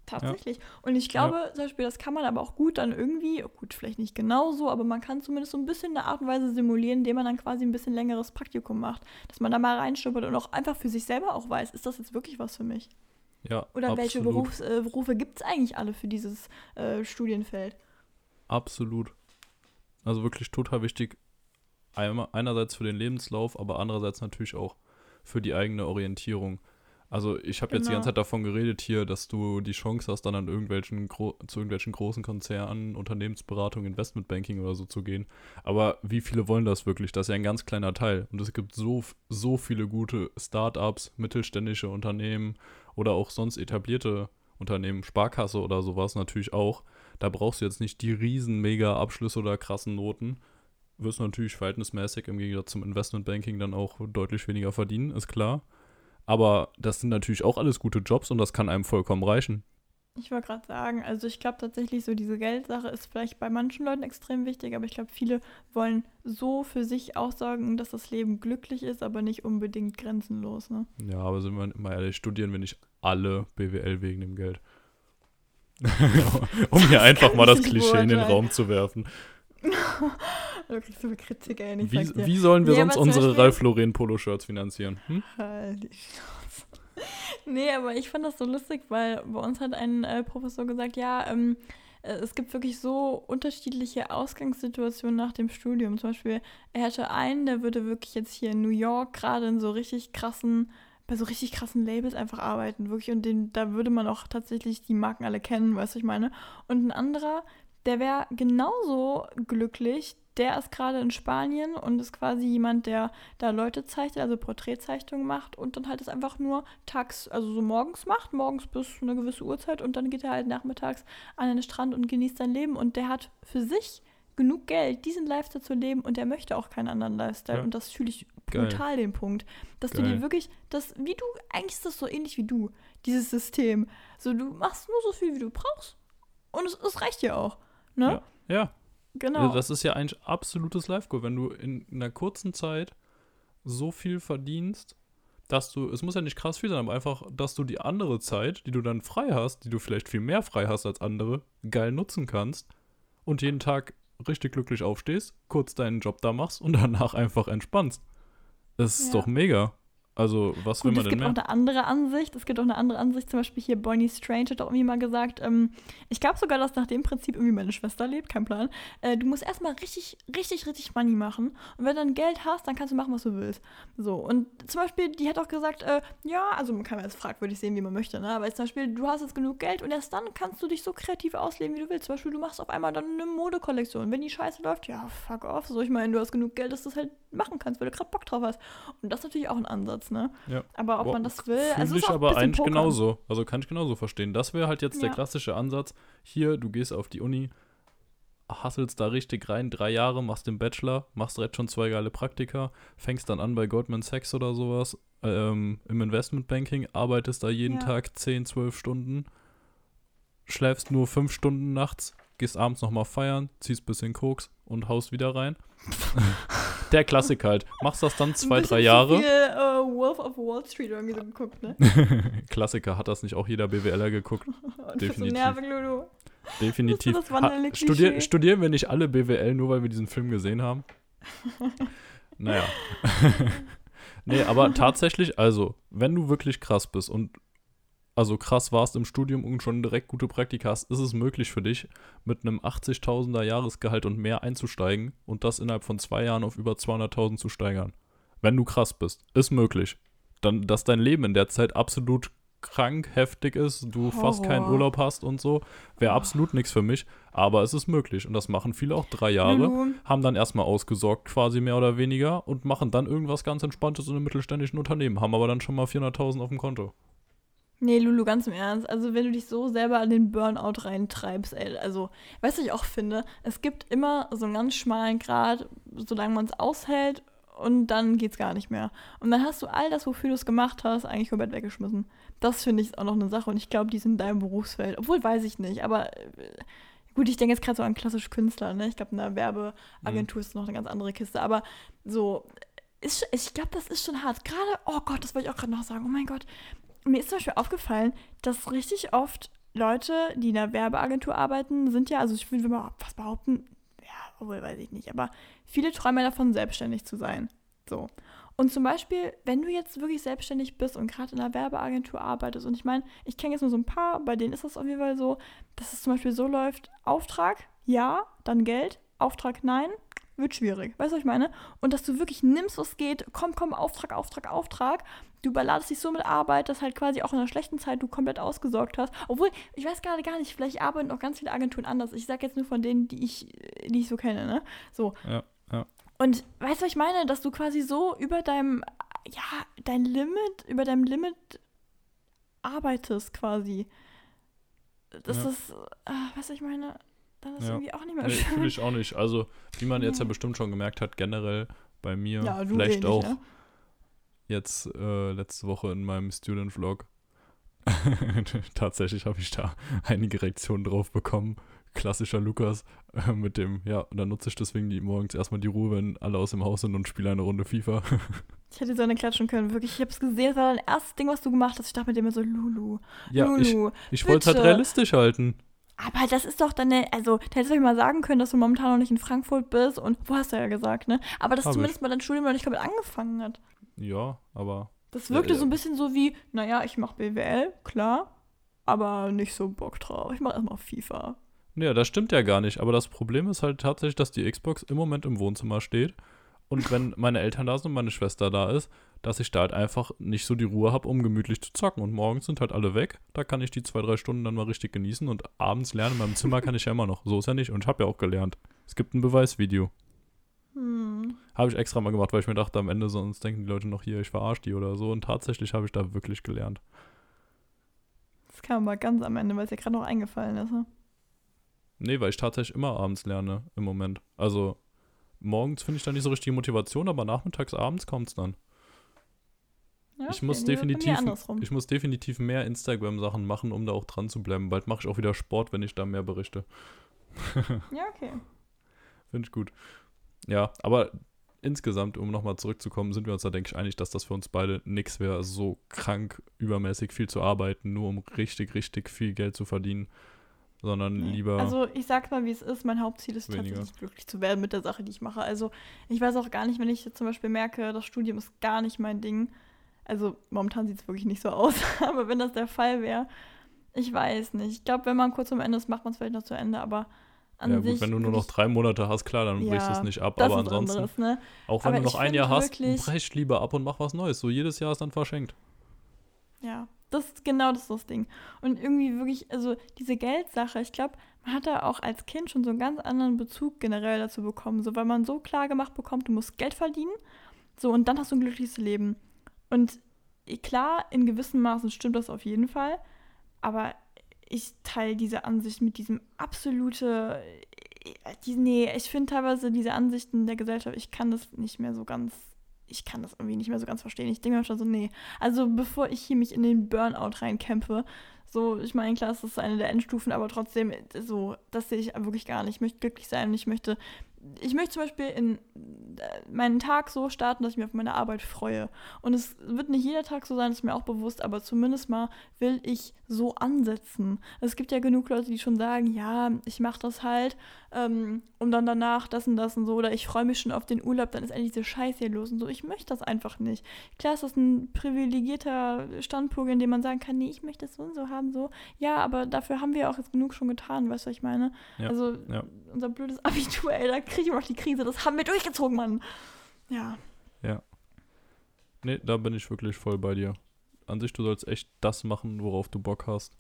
Tatsächlich. Ja. Und ich glaube, ja. zum Beispiel, das kann man aber auch gut dann irgendwie, gut, vielleicht nicht genauso, aber man kann zumindest so ein bisschen eine Art und Weise simulieren, indem man dann quasi ein bisschen längeres Praktikum macht. Dass man da mal reinschnuppert und auch einfach für sich selber auch weiß, ist das jetzt wirklich was für mich? Ja. Oder absolut. welche Berufs, äh, Berufe gibt es eigentlich alle für dieses äh, Studienfeld? Absolut. Also wirklich total wichtig. Einerseits für den Lebenslauf, aber andererseits natürlich auch für die eigene Orientierung. Also ich habe genau. jetzt die ganze genau. Zeit davon geredet hier, dass du die Chance hast, dann an irgendwelchen Gro zu irgendwelchen großen Konzernen, Unternehmensberatung, Investmentbanking oder so zu gehen. Aber wie viele wollen das wirklich? Das ist ja ein ganz kleiner Teil. Und es gibt so, so viele gute Startups, mittelständische Unternehmen oder auch sonst etablierte Unternehmen, Sparkasse oder sowas natürlich auch. Da brauchst du jetzt nicht die riesen mega Abschlüsse oder krassen Noten. Wirst natürlich verhältnismäßig im Gegensatz zum Investmentbanking dann auch deutlich weniger verdienen, ist klar. Aber das sind natürlich auch alles gute Jobs und das kann einem vollkommen reichen. Ich wollte gerade sagen, also ich glaube tatsächlich so diese Geldsache ist vielleicht bei manchen Leuten extrem wichtig, aber ich glaube viele wollen so für sich aussagen, dass das Leben glücklich ist, aber nicht unbedingt grenzenlos. Ne? Ja, aber sind wir mal ehrlich, studieren wir nicht alle BWL wegen dem Geld. um hier einfach mal das Klischee in den Raum zu werfen. du kriegst so Kritik, ey. Wie, wie, sollen wir nee, sonst unsere Ralph Lauren Polo-Shirts finanzieren? Hm? Halt Nee, aber ich fand das so lustig, weil bei uns hat ein äh, Professor gesagt, ja, ähm, äh, es gibt wirklich so unterschiedliche Ausgangssituationen nach dem Studium. Zum Beispiel, er hätte einen, der würde wirklich jetzt hier in New York gerade in so richtig krassen, bei so richtig krassen Labels einfach arbeiten, wirklich. Und den, da würde man auch tatsächlich die Marken alle kennen, weißt du, ich meine. Und ein anderer, der wäre genauso glücklich, der ist gerade in Spanien und ist quasi jemand, der da Leute zeichnet, also Porträtzeichnungen macht und dann halt das einfach nur tags, also so morgens macht, morgens bis eine gewisse Uhrzeit und dann geht er halt nachmittags an den Strand und genießt sein Leben und der hat für sich genug Geld, diesen Lifestyle zu leben und der möchte auch keinen anderen Lifestyle Ja. und das fühle ich Geil. brutal den Punkt, dass du Geil. dir wirklich, das, wie du, eigentlich ist das so ähnlich wie du, dieses System, so du machst nur so viel, wie du brauchst und es, es reicht dir auch, ne? Ja, ja. Genau. Also Das ist ja ein absolutes Live-Goal, wenn du in einer kurzen Zeit so viel verdienst, dass du, es muss ja nicht krass viel sein, aber einfach, dass du die andere Zeit, die du dann frei hast, die du vielleicht viel mehr frei hast als andere, geil nutzen kannst und jeden Tag richtig glücklich aufstehst, kurz deinen Job da machst und danach einfach entspannst. Das ist Ja. doch mega. Also, was will Gut, man es denn gibt auch mehr? eine andere Ansicht. Es gibt auch eine andere Ansicht. Zum Beispiel hier Bonnie Strange hat auch irgendwie mal gesagt, ähm, ich glaube sogar, dass nach dem Prinzip irgendwie meine Schwester lebt, kein Plan. Äh, du musst erstmal richtig, richtig, richtig Money machen. Und wenn du dann Geld hast, dann kannst du machen, was du willst. So, und zum Beispiel, die hat auch gesagt, äh, ja, also man kann ja jetzt fragwürdig sehen, wie man möchte, ne? Aber jetzt zum Beispiel, du hast jetzt genug Geld und erst dann kannst du dich so kreativ ausleben, wie du willst. Zum Beispiel, du machst auf einmal dann eine Modekollektion. Wenn die Scheiße läuft, ja, fuck off. So, ich meine, du hast genug Geld, dass du es halt machen kannst, weil du gerade Bock drauf hast. Und das ist natürlich auch ein Ansatz, ne? Ja. Aber ob Boah, man das will, also ich ist auch ein aber bisschen eigentlich genauso. Also kann ich genauso verstehen. Das wäre halt jetzt der Ja. klassische Ansatz. Hier, du gehst auf die Uni, hasselst da richtig rein, drei Jahre, machst den Bachelor, machst direkt schon zwei geile Praktika, fängst dann an bei Goldman Sachs oder sowas ähm, im Investmentbanking, arbeitest da jeden Ja. Tag 10, 12 Stunden, schläfst nur fünf Stunden nachts, gehst abends nochmal feiern, ziehst bisschen Koks und haust wieder rein. der Klassiker halt. Machst das dann zwei, Ein drei Jahre. Viel, äh, Wolf of Wall Street irgendwie so geguckt, ne? Klassiker, hat das nicht auch jeder BWLer geguckt? So Definitiv. Lulu. Definitiv. Das das Ha- studier, studieren wir nicht alle BWL, nur weil wir diesen Film gesehen haben? naja. nee, aber tatsächlich, also, wenn du wirklich krass bist und also krass warst im Studium und schon direkt gute Praktika hast, ist es möglich für dich, mit einem 80.000er Jahresgehalt und mehr einzusteigen und das innerhalb von zwei Jahren auf über 200.000 zu steigern. Wenn du krass bist. Ist möglich. Dann, dass dein Leben in der Zeit absolut krank, heftig ist, du fast keinen Horror. Urlaub hast und so, wäre absolut nichts für mich. Aber es ist möglich. Und das machen viele auch drei Jahre Lulu, haben dann erstmal ausgesorgt, quasi mehr oder weniger, und machen dann irgendwas ganz Entspanntes in einem mittelständischen Unternehmen, haben aber dann schon mal 400.000 auf dem Konto. Nee, Lulu, ganz im Ernst. Also, wenn du dich so selber an den Burnout reintreibst, ey, also, weißt du, was ich auch finde? Es gibt immer so einen ganz schmalen Grad, solange man es aushält, und dann geht's gar nicht mehr. Und dann hast du all das, wofür du es gemacht hast, eigentlich komplett weggeschmissen. Das finde ich auch noch eine Sache und ich glaube, die ist in deinem Berufsfeld. Obwohl, weiß ich nicht, aber äh, gut, ich denke jetzt gerade so an klassische Künstler, ne? Ich glaube, in einer Werbeagentur ist noch eine ganz andere Kiste, aber so, ist, ich glaube, das ist schon hart. Gerade, oh Gott, das wollte ich auch gerade noch sagen, oh mein Gott. Mir ist zum Beispiel aufgefallen, dass richtig oft Leute, die in einer Werbeagentur arbeiten, sind ja, also ich will mal was behaupten, ja, obwohl weiß ich nicht, aber viele träumen davon, selbstständig zu sein. So. Und zum Beispiel, wenn du jetzt wirklich selbstständig bist und gerade in einer Werbeagentur arbeitest, und ich meine, ich kenne jetzt nur so ein paar, bei denen ist das auf jeden Fall so, dass es zum Beispiel so läuft: Auftrag, ja, dann Geld, Auftrag, nein, wird schwierig. Weißt du, was ich meine? Und dass du wirklich nimmst, was geht, komm, komm, Auftrag, Auftrag, Auftrag. Du überladest dich so mit Arbeit, dass halt quasi auch in einer schlechten Zeit du komplett ausgesorgt hast. Obwohl, ich weiß gerade gar nicht, vielleicht arbeiten auch ganz viele Agenturen anders. Ich sage jetzt nur von denen, die ich, die ich so kenne, ne? So. Ja, ja. Und weißt du, was ich meine? Dass du quasi so über deinem, ja, dein Limit, über deinem Limit arbeitest quasi. Das Ja. ist, äh, weißt du, ich meine, dann ist Ja. irgendwie auch nicht mehr Nee, schön. fühle ich auch nicht. Also, wie man jetzt ja bestimmt schon gemerkt hat, generell bei mir, Ja, vielleicht nicht, auch ne? jetzt äh, letzte Woche in meinem Student-Vlog. Tatsächlich habe ich da einige Reaktionen drauf bekommen. Klassischer Lukas äh, mit dem, ja, und dann nutze ich deswegen die morgens erstmal die Ruhe, wenn alle aus dem Haus sind und spiele eine Runde FIFA. Ich hätte so eine klatschen können, wirklich. Ich habe es gesehen, das war dein erstes Ding, was du gemacht hast. Ich dachte mit dem so, Lulu, ja, ich, Lulu. ich wollte es halt realistisch halten. Aber das ist doch deine, also, da hättest du mal sagen können, dass du momentan noch nicht in Frankfurt bist und, wo hast du ja gesagt, ne? Aber dass Hab zumindest mal dein Studium noch nicht komplett angefangen hat. Ja, aber Das wirkte Ja, ja. so ein bisschen so wie, naja, ich mache BWL, klar, aber nicht so Bock drauf. Ich mache erstmal FIFA. Ja, das stimmt ja gar nicht. Aber das Problem ist halt tatsächlich, dass die Xbox im Moment im Wohnzimmer steht. Und wenn meine Eltern da sind und meine Schwester da ist, dass ich da halt einfach nicht so die Ruhe habe, um gemütlich zu zocken. Und morgens sind halt alle weg. Da kann ich die zwei, drei Stunden dann mal richtig genießen. Und abends lernen in meinem Zimmer kann ich ja immer noch. So ist ja nicht. Und ich habe ja auch gelernt. Es gibt ein Beweisvideo. Hm. Habe ich extra mal gemacht, weil ich mir dachte, am Ende sonst denken die Leute noch hier, ich verarsche die oder so. Und tatsächlich habe ich da wirklich gelernt. Das kam aber ganz am Ende, weil es ja gerade noch eingefallen ist. Ne? Nee, weil ich tatsächlich immer abends lerne im Moment. Also morgens finde ich da nicht so richtig die Motivation, aber nachmittags, abends kommt es dann. Ja, ich, muss definitiv, ich muss definitiv mehr Instagram-Sachen machen, um da auch dran zu bleiben. Bald mache ich auch wieder Sport, wenn ich da mehr berichte. Ja, okay. Finde ich gut. Ja, aber insgesamt, um nochmal zurückzukommen, sind wir uns da, denke ich, einig, dass das für uns beide nichts wäre, so krank übermäßig viel zu arbeiten, nur um richtig, richtig viel Geld zu verdienen, sondern Nee. lieber. Also ich sag's mal, wie es ist. Mein Hauptziel ist Weniger. tatsächlich glücklich zu werden mit der Sache, die ich mache. Also ich weiß auch gar nicht, wenn ich jetzt zum Beispiel merke, das Studium ist gar nicht mein Ding. Also momentan sieht es wirklich nicht so aus, aber wenn das der Fall wäre, ich weiß nicht. Ich glaube, wenn man kurz am Ende ist, macht man es vielleicht noch zu Ende, aber an ja, sich. gut, wenn du nur noch drei Monate hast, klar, dann brichst du Ja, es nicht ab. Aber ansonsten, anderes, ne? auch wenn Aber du noch ein Jahr hast, brech lieber ab und mach was Neues. So jedes Jahr ist dann verschenkt. Ja, das ist genau das, ist das Ding. Und irgendwie wirklich, also diese Geldsache, ich glaube, man hat da auch als Kind schon so einen ganz anderen Bezug generell dazu bekommen, so weil man so klar gemacht bekommt, du musst Geld verdienen, so und dann hast du ein glückliches Leben. Und klar, in gewissem Maßen stimmt das auf jeden Fall, aber ich teile diese Ansicht mit diesem absolute, nee, ich finde teilweise diese Ansichten der Gesellschaft, ich kann das nicht mehr so ganz, ich kann das irgendwie nicht mehr so ganz verstehen. Ich denke mir schon so, nee, also bevor ich hier mich in den Burnout reinkämpfe, so, ich meine, klar, es ist eine der Endstufen, aber trotzdem, so, das sehe ich wirklich gar nicht. Ich möchte glücklich sein und ich möchte, ich möchte zum Beispiel in äh, meinen Tag so starten, dass ich mich auf meine Arbeit freue. Und es wird nicht jeder Tag so sein, ist mir auch bewusst, aber zumindest mal will ich so ansetzen. Es gibt ja genug Leute, die schon sagen, ja, ich mache das halt, ähm, um dann danach das und das und so, oder ich freue mich schon auf den Urlaub, dann ist endlich diese Scheiße hier los und so. Ich möchte das einfach nicht. Klar ist das ein privilegierter Standpunkt, in dem man sagen kann, nee, ich möchte das so und so haben, so. Ja, aber dafür haben wir auch jetzt genug schon getan, weißt du, was ich meine? Ja, also, ja. unser blödes Abitur, ey, da kriege ich immer noch die Krise, das haben wir durchgezogen, Mann. Ja. Nee, da bin ich wirklich voll bei dir. An sich, du sollst echt das machen, worauf du Bock hast.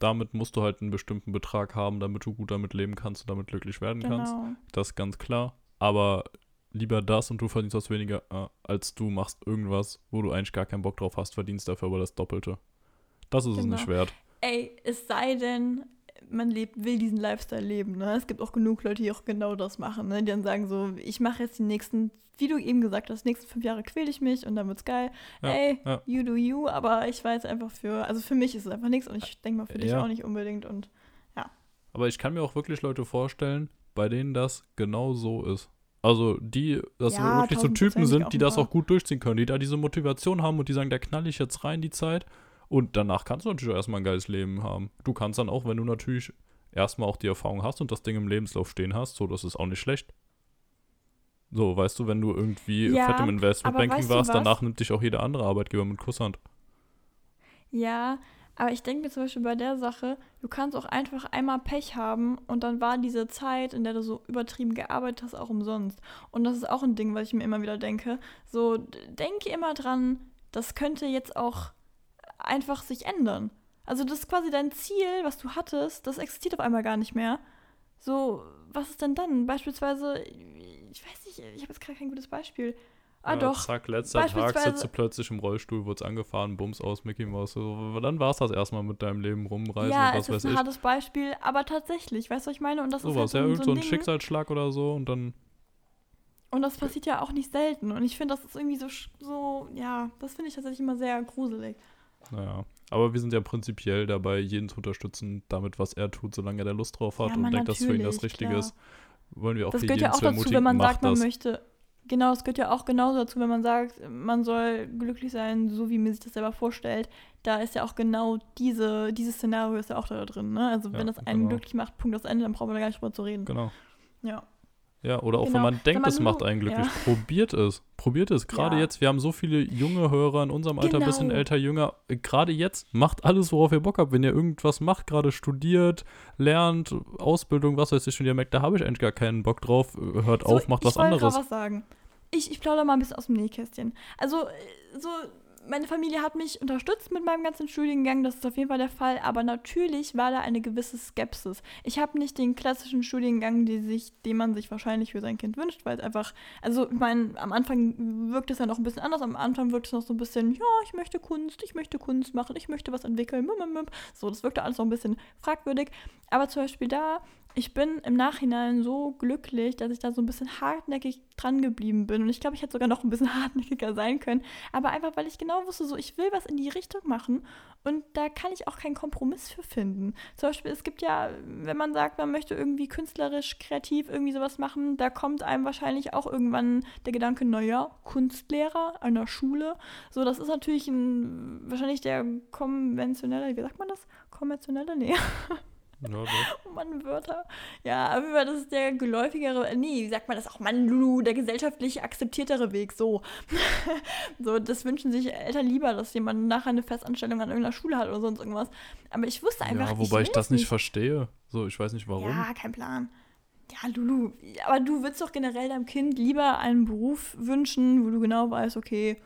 Damit musst du halt einen bestimmten Betrag haben, damit du gut damit leben kannst und damit glücklich werden kannst. Genau. Das ist ganz klar. Aber lieber das und du verdienst was weniger, äh, als du machst irgendwas, wo du eigentlich gar keinen Bock drauf hast, verdienst dafür aber das Doppelte. Das ist es Genau. nicht wert. Ey, es sei denn, man lebt, will diesen Lifestyle leben. Ne? Es gibt auch genug Leute, die auch genau das machen. Ne? Die dann sagen so, ich mache jetzt die nächsten, wie du eben gesagt hast, nächsten fünf Jahre quäle ich mich und dann wird's geil. Ja, Ey, ja. you do you, aber ich weiß einfach für, also für mich ist es einfach nichts und ich denke mal für dich Ja. auch nicht unbedingt und Aber ich kann mir auch wirklich Leute vorstellen, bei denen das genau so ist. Also die, dass Ja, wirklich so Typen sind, die das auch gut durchziehen können, die da diese Motivation haben und die sagen, da knall ich jetzt rein die Zeit. Und danach kannst du natürlich auch erstmal ein geiles Leben haben. Du kannst dann auch, wenn du natürlich erstmal auch die Erfahrung hast und das Ding im Lebenslauf stehen hast, so, das ist auch nicht schlecht. So, weißt du, wenn du irgendwie Ja, fett im Investmentbanking warst, danach nimmt dich auch jeder andere Arbeitgeber mit Kusshand. Ja, aber ich denke mir zum Beispiel bei der Sache, du kannst auch einfach einmal Pech haben und dann war diese Zeit, in der du so übertrieben gearbeitet hast, auch umsonst. Und das ist auch ein Ding, was ich mir immer wieder denke. So, denke immer dran, das könnte jetzt auch einfach sich ändern. Also das ist quasi dein Ziel, was du hattest, das existiert auf einmal gar nicht mehr. So, was ist denn dann? Beispielsweise, ich weiß nicht, ich habe jetzt gerade kein gutes Beispiel. Ah ja, doch, Zack, letzter Tag sitzt du plötzlich im Rollstuhl, wurdest angefahren, Bums aus, Mickey Mouse. So, dann war es das erstmal mit deinem Leben rumreisen ja, und es was ist ein ich. hartes Beispiel, aber tatsächlich, weißt du, was ich meine? Und das ist halt Sowas, ja, so, ein- irgend so so ein Ding. Schicksalsschlag oder so und dann. Und das passiert ja auch nicht selten. Und ich finde, das ist irgendwie so, so ja, das finde ich tatsächlich immer sehr gruselig. Naja. Aber wir sind ja prinzipiell dabei, jeden zu unterstützen, damit, was er tut, solange er da Lust drauf hat Ja, und denkt, dass für ihn das Richtige klar. ist. Wollen wir auch das gehört ja auch zu dazu, wenn man sagt, man das. möchte. Genau, es gehört ja auch genauso dazu, wenn man sagt, man soll glücklich sein, so wie man sich das selber vorstellt. Da ist ja auch genau diese, dieses Szenario ist ja auch da drin. Ne? Also Ja, wenn das einen genau. glücklich macht, Punkt aus Ende, dann brauchen wir da gar nicht drüber zu reden. Genau. Ja. Ja, oder auch Genau. wenn man denkt, mal, es macht einen glücklich, ja. probiert es. Probiert es. Gerade Ja. jetzt, wir haben so viele junge Hörer in unserem Alter, ein bisschen Genau. älter, jünger. Gerade jetzt, macht alles, worauf ihr Bock habt. Wenn ihr irgendwas macht, gerade studiert, lernt, Ausbildung, was weiß ich, und ihr merkt, da habe ich eigentlich gar keinen Bock drauf, hört auf, macht was ich wollte anderes. was sagen. Ich, ich plaudere mal ein bisschen aus dem Nähkästchen. Also, äh, so, meine Familie hat mich unterstützt mit meinem ganzen Studiengang, das ist auf jeden Fall der Fall, aber natürlich war da eine gewisse Skepsis. Ich habe nicht den klassischen Studiengang, die sich, den man sich wahrscheinlich für sein Kind wünscht, weil es einfach, also ich meine, am Anfang wirkt es ja noch ein bisschen anders, am Anfang wirkt es noch so ein bisschen, ja, ich möchte Kunst, ich möchte Kunst machen, ich möchte was entwickeln, so, das wirkte alles noch ein bisschen fragwürdig, aber zum Beispiel da, ich bin im Nachhinein so glücklich, dass ich da so ein bisschen hartnäckig dran geblieben bin. Und ich glaube, ich hätte sogar noch ein bisschen hartnäckiger sein können. Aber einfach, weil ich genau wusste, so, ich will was in die Richtung machen. Und da kann ich auch keinen Kompromiss für finden. Zum Beispiel, es gibt ja, wenn man sagt, man möchte irgendwie künstlerisch, kreativ irgendwie sowas machen, da kommt einem wahrscheinlich auch irgendwann der Gedanke, naja, Kunstlehrer der Schule. So, das ist natürlich ein, wahrscheinlich der konventionelle, wie sagt man das? Konventionelle? Nee. Ja. Oh Mann, Wörter. Ja, aber das ist der geläufigere, nee, wie sagt man das auch, Mann, Lulu, der gesellschaftlich akzeptiertere Weg, so. so, das wünschen sich Eltern lieber, dass jemand nachher eine Festanstellung an irgendeiner Schule hat oder sonst irgendwas. Aber ich wusste einfach, ja, wobei ich, will das nicht verstehe. So, ich weiß nicht warum. Ja, kein Plan. Ja, Lulu, aber du würdest doch generell deinem Kind lieber einen Beruf wünschen, wo du genau weißt, okay,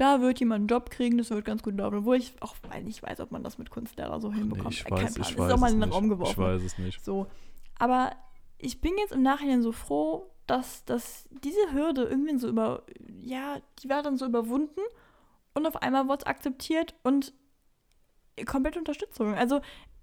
da wird jemand einen Job kriegen, das wird ganz gut laufen. Obwohl ich auch nicht weiß, ob man das mit Kunstlehrer so Nee, hinbekommt. ich Äh, kein weiß, Plan. ich ist weiß auch mal es in den nicht. Raum geworfen. Ich weiß es nicht. So. Aber ich bin jetzt im Nachhinein so froh, dass, dass diese Hürde irgendwie so über, ja, die war dann so überwunden und auf einmal wurde es akzeptiert und komplette Unterstützung. Also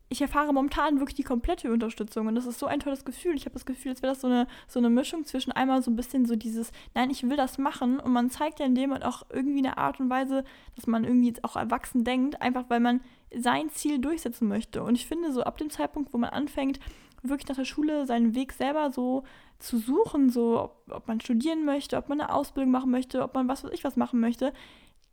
ich erfahre momentan wirklich die komplette Unterstützung und das ist so ein tolles Gefühl. Ich habe das Gefühl, als wäre das so eine, so eine Mischung zwischen einmal so ein bisschen so dieses, nein, ich will das machen und man zeigt ja in dem auch irgendwie eine Art und Weise, dass man irgendwie jetzt auch erwachsen denkt, einfach weil man sein Ziel durchsetzen möchte. Und ich finde so ab dem Zeitpunkt, wo man anfängt, wirklich nach der Schule seinen Weg selber so zu suchen, so ob, ob man studieren möchte, ob man eine Ausbildung machen möchte, ob man was weiß ich was machen möchte,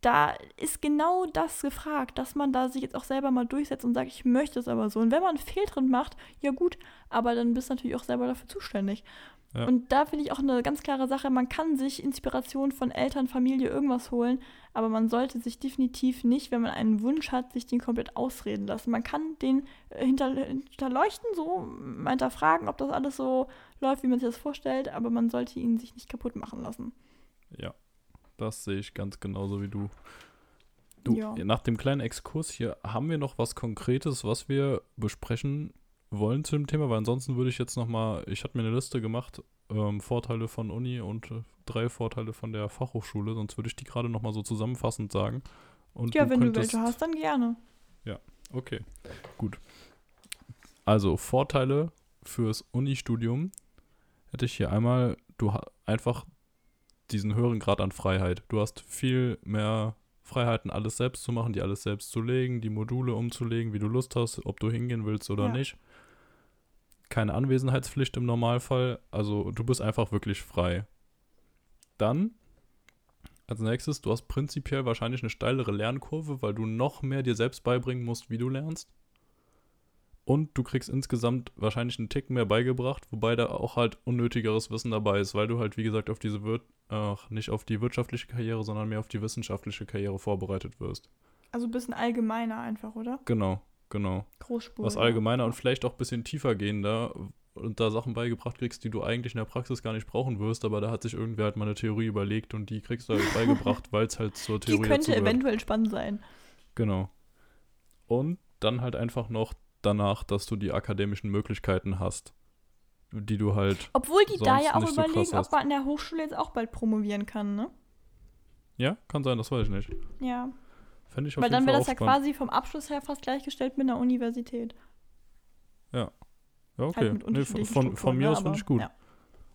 da ist genau das gefragt, dass man da sich jetzt auch selber mal durchsetzt und sagt, ich möchte es aber so. Und wenn man einen Fehltritt macht, ja gut, aber dann bist du natürlich auch selber dafür zuständig. Ja. Und da finde ich auch eine ganz klare Sache, man kann sich Inspiration von Eltern, Familie, irgendwas holen, aber man sollte sich definitiv nicht, wenn man einen Wunsch hat, sich den komplett ausreden lassen. Man kann den äh, hinter, hinterleuchten, so mal hinterfragen, ob das alles so läuft, wie man sich das vorstellt, aber man sollte ihn sich nicht kaputt machen lassen. Ja, das sehe ich ganz genauso wie du. Du, Ja. nach dem kleinen Exkurs hier haben wir noch was Konkretes, was wir besprechen wollen zu dem Thema, weil ansonsten würde ich jetzt noch mal, ich hatte mir eine Liste gemacht, ähm, Vorteile von Uni und äh, drei Vorteile von der Fachhochschule, sonst würde ich die gerade noch mal so zusammenfassend sagen. Und Ja, wenn du könntest- welche hast, dann gerne. Okay, gut. Also Vorteile fürs Uni-Studium hätte ich hier einmal, du hast einfach diesen höheren Grad an Freiheit. Du hast viel mehr Freiheiten, alles selbst zu machen, die alles selbst zu legen, die Module umzulegen, wie du Lust hast, ob du hingehen willst oder Ja. nicht. Keine Anwesenheitspflicht im Normalfall, also du bist einfach wirklich frei. Dann als nächstes, du hast prinzipiell wahrscheinlich eine steilere Lernkurve, weil du noch mehr dir selbst beibringen musst, wie du lernst. Und du kriegst insgesamt wahrscheinlich einen Tick mehr beigebracht, wobei da auch halt unnötigeres Wissen dabei ist, weil du halt, wie gesagt, auf diese Wir ach, nicht auf die wirtschaftliche Karriere, sondern mehr auf die wissenschaftliche Karriere vorbereitet wirst. Also ein bisschen allgemeiner einfach, oder? Genau, genau. Großspur. Was ja. allgemeiner und vielleicht auch ein bisschen tiefer gehender und da Sachen beigebracht kriegst, die du eigentlich in der Praxis gar nicht brauchen wirst, aber da hat sich irgendwer halt mal eine Theorie überlegt und die kriegst du halt beigebracht, weil es halt zur Die Theorie könnte dazugehört. eventuell spannend sein. Genau. Und dann halt einfach noch danach, dass du die akademischen Möglichkeiten hast, die du halt. Obwohl die da ja auch so überlegen, hast. ob man an der Hochschule jetzt auch bald promovieren kann, ne? Ja, kann sein, das weiß ich nicht. Ja. Fände ich auf Weil jeden dann wäre das ja quasi vom Abschluss her fast gleichgestellt mit einer Universität. Ja, okay. Halt mit nee, von, von, von mir aus finde ich gut. Ja.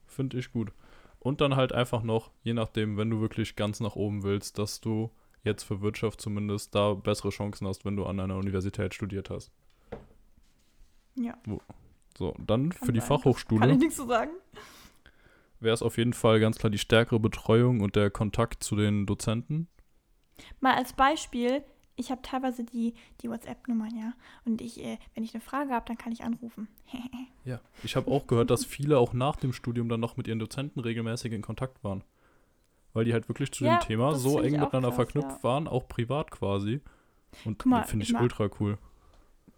Finde ich gut. Und dann halt einfach noch, je nachdem, wenn du wirklich ganz nach oben willst, dass du jetzt für Wirtschaft zumindest da bessere Chancen hast, wenn du an einer Universität studiert hast. Ja. So, dann Kann für die sein. Kann Fachhochschule ich nichts zu sagen. wäre es auf jeden Fall ganz klar die stärkere Betreuung und der Kontakt zu den Dozenten. Mal als Beispiel, ich habe teilweise die, die WhatsApp-Nummern, ja. Und ich, äh, wenn ich eine Frage habe, dann kann ich anrufen. ja, ich habe auch gehört, dass viele auch nach dem Studium dann noch mit ihren Dozenten regelmäßig in Kontakt waren. Weil die halt wirklich zu Ja, dem Thema so ich eng miteinander krass, verknüpft ja. waren, auch privat quasi. Und finde ich mal- ultra cool.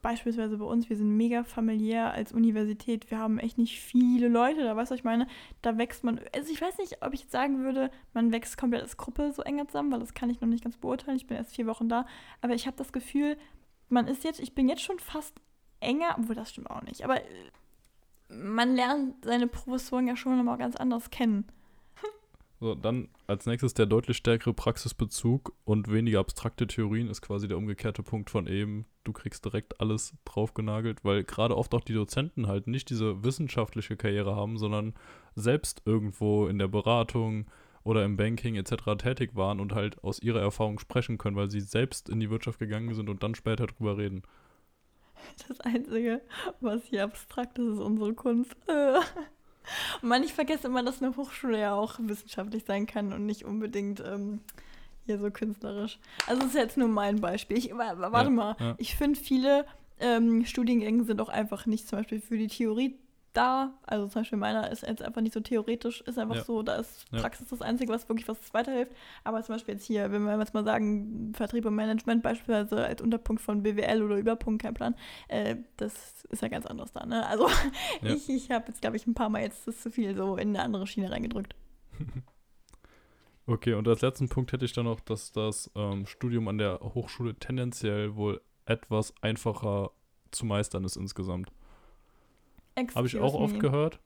Beispielsweise bei uns, wir sind mega familiär als Universität. Wir haben echt nicht viele Leute da, weißt du, was ich meine? Da wächst man, also ich weiß nicht, ob ich jetzt sagen würde, man wächst komplett als Gruppe so enger zusammen, weil das kann ich noch nicht ganz beurteilen. Ich bin erst vier Wochen da. Aber ich habe das Gefühl, man ist jetzt, ich bin jetzt schon fast enger, obwohl das stimmt auch nicht. Aber man lernt seine Professoren ja schon immer ganz anders kennen. So, dann als nächstes der deutlich stärkere Praxisbezug und weniger abstrakte Theorien ist quasi der umgekehrte Punkt von eben. Du kriegst direkt alles draufgenagelt, weil gerade oft auch die Dozenten halt nicht diese wissenschaftliche Karriere haben, sondern selbst irgendwo in der Beratung oder im Banking etc. tätig waren und halt aus ihrer Erfahrung sprechen können, weil sie selbst in die Wirtschaft gegangen sind und dann später drüber reden. Das Einzige, was hier abstrakt ist, ist unsere Kunst. Und man, ich vergesse immer, dass eine Hochschule ja auch wissenschaftlich sein kann und nicht unbedingt ähm, hier so künstlerisch. Also das ist jetzt nur mein Beispiel. Ich, wa- wa- warte Ja, mal, ja. ich finde, viele ähm, Studiengänge sind auch einfach nicht zum Beispiel für die Theorie da. Also zum Beispiel meiner ist jetzt einfach nicht so theoretisch, ist einfach Ja. so, da ist Ja. Praxis das Einzige, was wirklich was weiterhilft. Aber zum Beispiel jetzt hier, wenn wir jetzt mal sagen, Vertrieb und Management beispielsweise als Unterpunkt von BWL oder Überpunkt, kein Plan, äh, das ist ja ganz anders da, ne? Also Ja. ich, ich habe jetzt, glaube ich, ein paar Mal jetzt das zu viel so in eine andere Schiene reingedrückt. Okay, und als letzten Punkt hätte ich dann noch, dass das ähm, Studium an der Hochschule tendenziell wohl etwas einfacher zu meistern ist insgesamt. Habe ich auch Excuse oft me. gehört.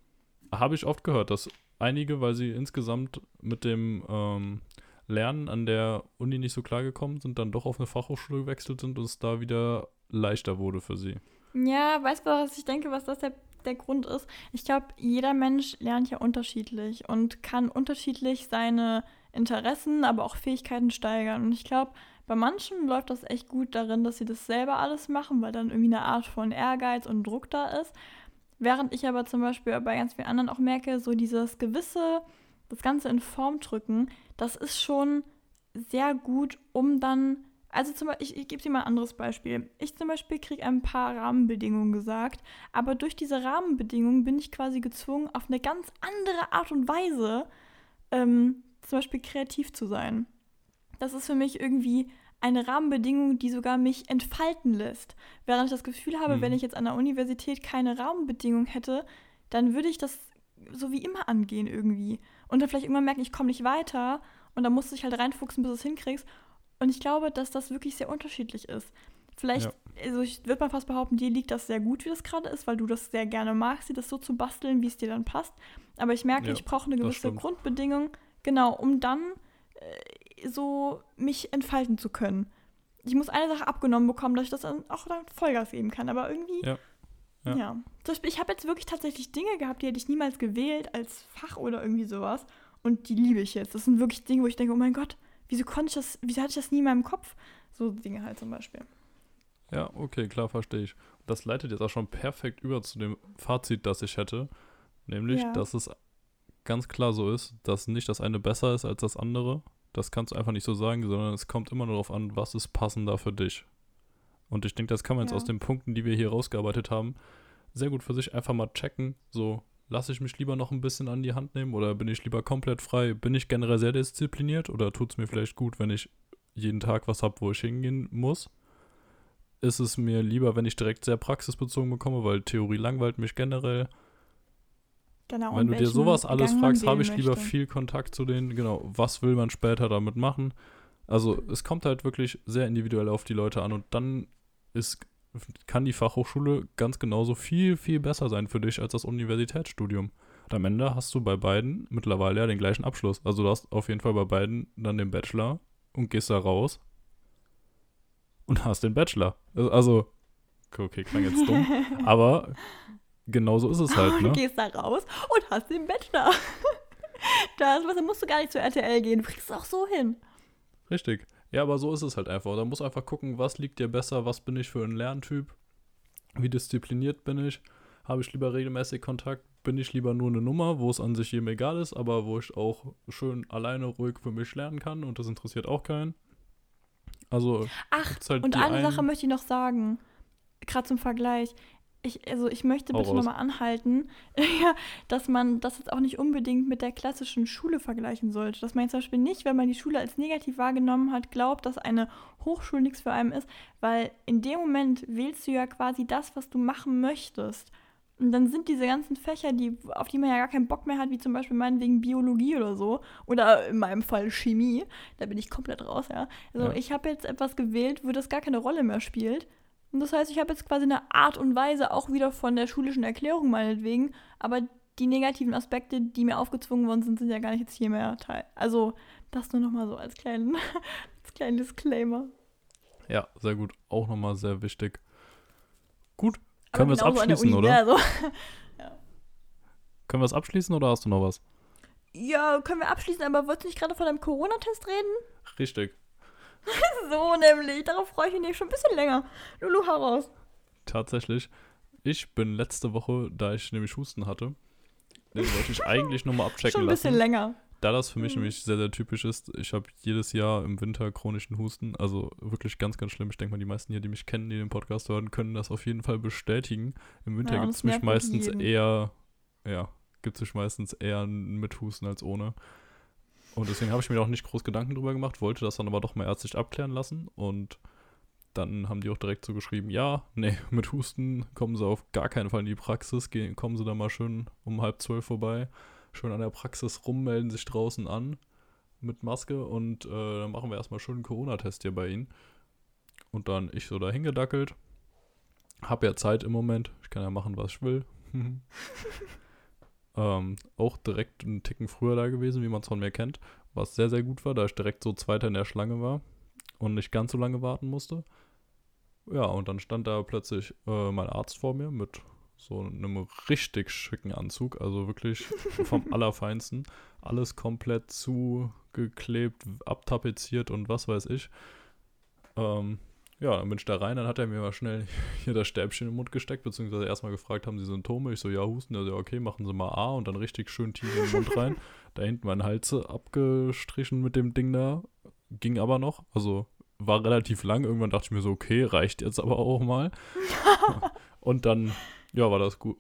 Habe ich oft gehört, dass einige, weil sie insgesamt mit dem ähm, Lernen an der Uni nicht so klargekommen sind, dann doch auf eine Fachhochschule gewechselt sind und es da wieder leichter wurde für sie. Ja, weißt du, was ich denke, was das der, der Grund ist? Ich glaube, jeder Mensch lernt ja unterschiedlich und kann unterschiedlich seine Interessen, aber auch Fähigkeiten steigern. Und ich glaube, bei manchen läuft das echt gut darin, dass sie das selber alles machen, weil dann irgendwie eine Art von Ehrgeiz und Druck da ist. Während ich aber zum Beispiel bei ganz vielen anderen auch merke, so dieses gewisse, das Ganze in Form drücken, das ist schon sehr gut, um dann also zum Beispiel, ich, ich gebe dir mal ein anderes Beispiel. Ich zum Beispiel kriege ein paar Rahmenbedingungen gesagt, aber durch diese Rahmenbedingungen bin ich quasi gezwungen, auf eine ganz andere Art und Weise ähm, zum Beispiel kreativ zu sein. Das ist für mich irgendwie eine Rahmenbedingung, die sogar mich entfalten lässt. Während ich das Gefühl habe, Mhm. wenn ich jetzt an der Universität keine Rahmenbedingungen hätte, dann würde ich das so wie immer angehen irgendwie. Und dann vielleicht irgendwann merken, ich komme nicht weiter und dann musst du dich halt reinfuchsen, bis du es hinkriegst. Und ich glaube, dass das wirklich sehr unterschiedlich ist. Vielleicht, also ich würde mal fast behaupten, dir liegt das sehr gut, wie das gerade ist, weil du das sehr gerne magst, dir das so zu basteln, wie es dir dann passt. Aber ich merke, Ja, ich brauche eine gewisse. Grundbedingung, genau, um dann äh, so mich entfalten zu können. Ich muss eine Sache abgenommen bekommen, dass ich das dann auch dann Vollgas geben kann. Aber irgendwie, Ja. ja. Ja. Zum Beispiel, ich habe jetzt wirklich tatsächlich Dinge gehabt, die hätte ich niemals gewählt als Fach oder irgendwie sowas. Und die liebe ich jetzt. Das sind wirklich Dinge, wo ich denke, oh mein Gott, wieso konnte ich das, wieso hatte ich das nie in meinem Kopf? So Dinge halt zum Beispiel. Ja, okay, klar, verstehe ich. Das leitet jetzt auch schon perfekt über zu dem Fazit, das ich hätte. Nämlich, Ja. dass es ganz klar so ist, dass nicht das eine besser ist als das andere. Das kannst du einfach nicht so sagen, sondern es kommt immer nur darauf an, was ist passender für dich. Und ich denke, das kann man jetzt Ja. aus den Punkten, die wir hier rausgearbeitet haben, sehr gut für sich einfach mal checken. So, lasse ich mich lieber noch ein bisschen an die Hand nehmen oder bin ich lieber komplett frei? Bin ich generell sehr diszipliniert oder tut es mir vielleicht gut, wenn ich jeden Tag was habe, wo ich hingehen muss? ist es mir lieber, wenn ich direkt sehr praxisbezogen bekomme, weil Theorie langweilt mich generell. Genau. wenn du dir sowas alles Gang fragst, habe ich lieber möchte. viel Kontakt zu denen. Genau, was will man später damit machen? Also es kommt halt wirklich sehr individuell auf die Leute an und dann ist, kann die Fachhochschule ganz genauso viel, viel besser sein für dich als das Universitätsstudium. Und am Ende hast du bei beiden mittlerweile ja den gleichen Abschluss. Also du hast auf jeden Fall bei beiden dann den Bachelor und gehst da raus und hast den Bachelor. Also, okay, klang jetzt dumm, aber genauso ist es halt, ne? Gehst da raus und hast den Bachelor. das, was, da musst du gar nicht zu RTL gehen. Du kriegst es auch so hin. Richtig. Ja, aber so ist es halt einfach. Da muss einfach gucken, was liegt dir besser, was bin ich für ein Lerntyp, wie diszipliniert bin ich, habe ich lieber regelmäßig Kontakt, bin ich lieber nur eine Nummer, wo es an sich jedem egal ist, aber wo ich auch schön alleine ruhig für mich lernen kann und das interessiert auch keinen. Also, Ach, halt und eine einen- Sache möchte ich noch sagen. Gerade zum Vergleich. Ich, also ich möchte bitte nochmal anhalten, ja, dass man das jetzt auch nicht unbedingt mit der klassischen Schule vergleichen sollte. Dass man jetzt zum Beispiel nicht, wenn man die Schule als negativ wahrgenommen hat, glaubt, dass eine Hochschule nichts für einen ist, weil in dem Moment wählst du ja quasi das, was du machen möchtest. Und dann sind diese ganzen Fächer, die, auf die man ja gar keinen Bock mehr hat, wie zum Beispiel meinetwegen Biologie oder so, oder in meinem Fall Chemie, da bin ich komplett raus, ja. Also Ja. ich habe jetzt etwas gewählt, wo das gar keine Rolle mehr spielt. Und das heißt, ich habe jetzt quasi eine Art und Weise auch wieder von der schulischen Erklärung meinetwegen, aber die negativen Aspekte, die mir aufgezwungen worden sind, sind ja gar nicht jetzt hier mehr Teil. Also das nur nochmal so als kleinen, als kleinen Disclaimer. ja, sehr gut. Auch nochmal sehr wichtig. Gut. Können wir es abschließen, Uni, oder? ne? Also, Können wir es abschließen oder hast du noch was? ja, können wir abschließen, aber wolltest du nicht gerade von deinem Corona-Test reden? Richtig. So nämlich, darauf freue ich mich nämlich schon ein bisschen länger. Lulu, heraus. Tatsächlich. Ich bin letzte Woche, da ich nämlich Husten hatte, den wollte ich eigentlich nochmal abchecken Schon ein bisschen lassen. länger. Da das für mich Mhm. nämlich sehr, sehr typisch ist, ich habe jedes Jahr im Winter chronischen Husten, also wirklich ganz, ganz schlimm. Ich denke mal, die meisten hier, die mich kennen, die den Podcast hören, können das auf jeden Fall bestätigen. Im Winter Ja, gibt es mich meistens jeden. eher, ja, gibt es mich meistens eher mit Husten als ohne. Und deswegen habe ich mir auch nicht groß Gedanken drüber gemacht, wollte das dann aber doch mal ärztlich abklären lassen und dann haben die auch direkt so geschrieben, ja, nee, mit Husten kommen sie auf gar keinen Fall in die Praxis, gehen, kommen sie da mal schön um halb zwölf vorbei, schön an der Praxis rum, melden sich draußen an mit Maske und äh, dann machen wir erstmal schön einen Corona-Test hier bei ihnen. Und dann ich so dahin gedackelt, hab ja Zeit im Moment, ich kann ja machen, was ich will. ähm, auch direkt einen Ticken früher da gewesen, wie man es von mir kennt, was sehr, sehr gut war, da ich direkt so Zweiter in der Schlange war und nicht ganz so lange warten musste. Ja, und dann stand da plötzlich äh, mein Arzt vor mir mit so einem richtig schicken Anzug, also wirklich vom Allerfeinsten. Alles komplett zugeklebt, abtapeziert und was weiß ich. Ähm, ja, dann bin ich da rein, dann hat er mir mal schnell hier das Stäbchen im Mund gesteckt, beziehungsweise erstmal gefragt, haben Sie Symptome? Ich so, ja, Husten. Er so, ja, okay, machen Sie mal A und dann richtig schön tief in den Mund rein. da hinten mein Hals abgestrichen mit dem Ding da. Ging aber noch, also war relativ lang. Irgendwann dachte ich mir so, okay, reicht jetzt aber auch mal. und dann, ja, war das gut.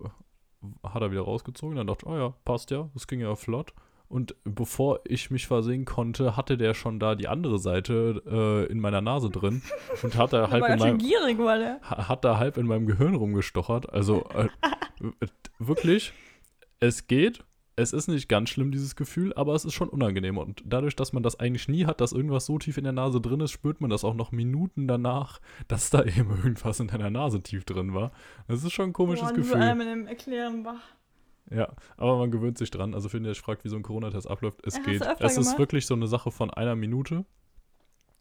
Hat er wieder rausgezogen. Dann dachte ich, oh ja, passt ja, das ging ja flott. Und bevor ich mich versehen konnte, hatte der schon da die andere Seite äh, in meiner Nase drin und hat da halb in meinem, gierig, hat da halb in meinem Gehirn rumgestochert. Also äh, wirklich, es geht. Es ist nicht ganz schlimm, dieses Gefühl, aber es ist schon unangenehm. Und dadurch, dass man das eigentlich nie hat, dass irgendwas so tief in der Nase drin ist, spürt man das auch noch Minuten danach, dass da eben irgendwas in deiner Nase tief drin war. Das ist schon ein komisches Boah, Gefühl. einer mit dem Erklären. Ja, aber man gewöhnt sich dran. Also, wenn ihr euch fragt, wie so ein Corona-Test abläuft, es hast geht. Es ist gemacht? wirklich so eine Sache von einer Minute.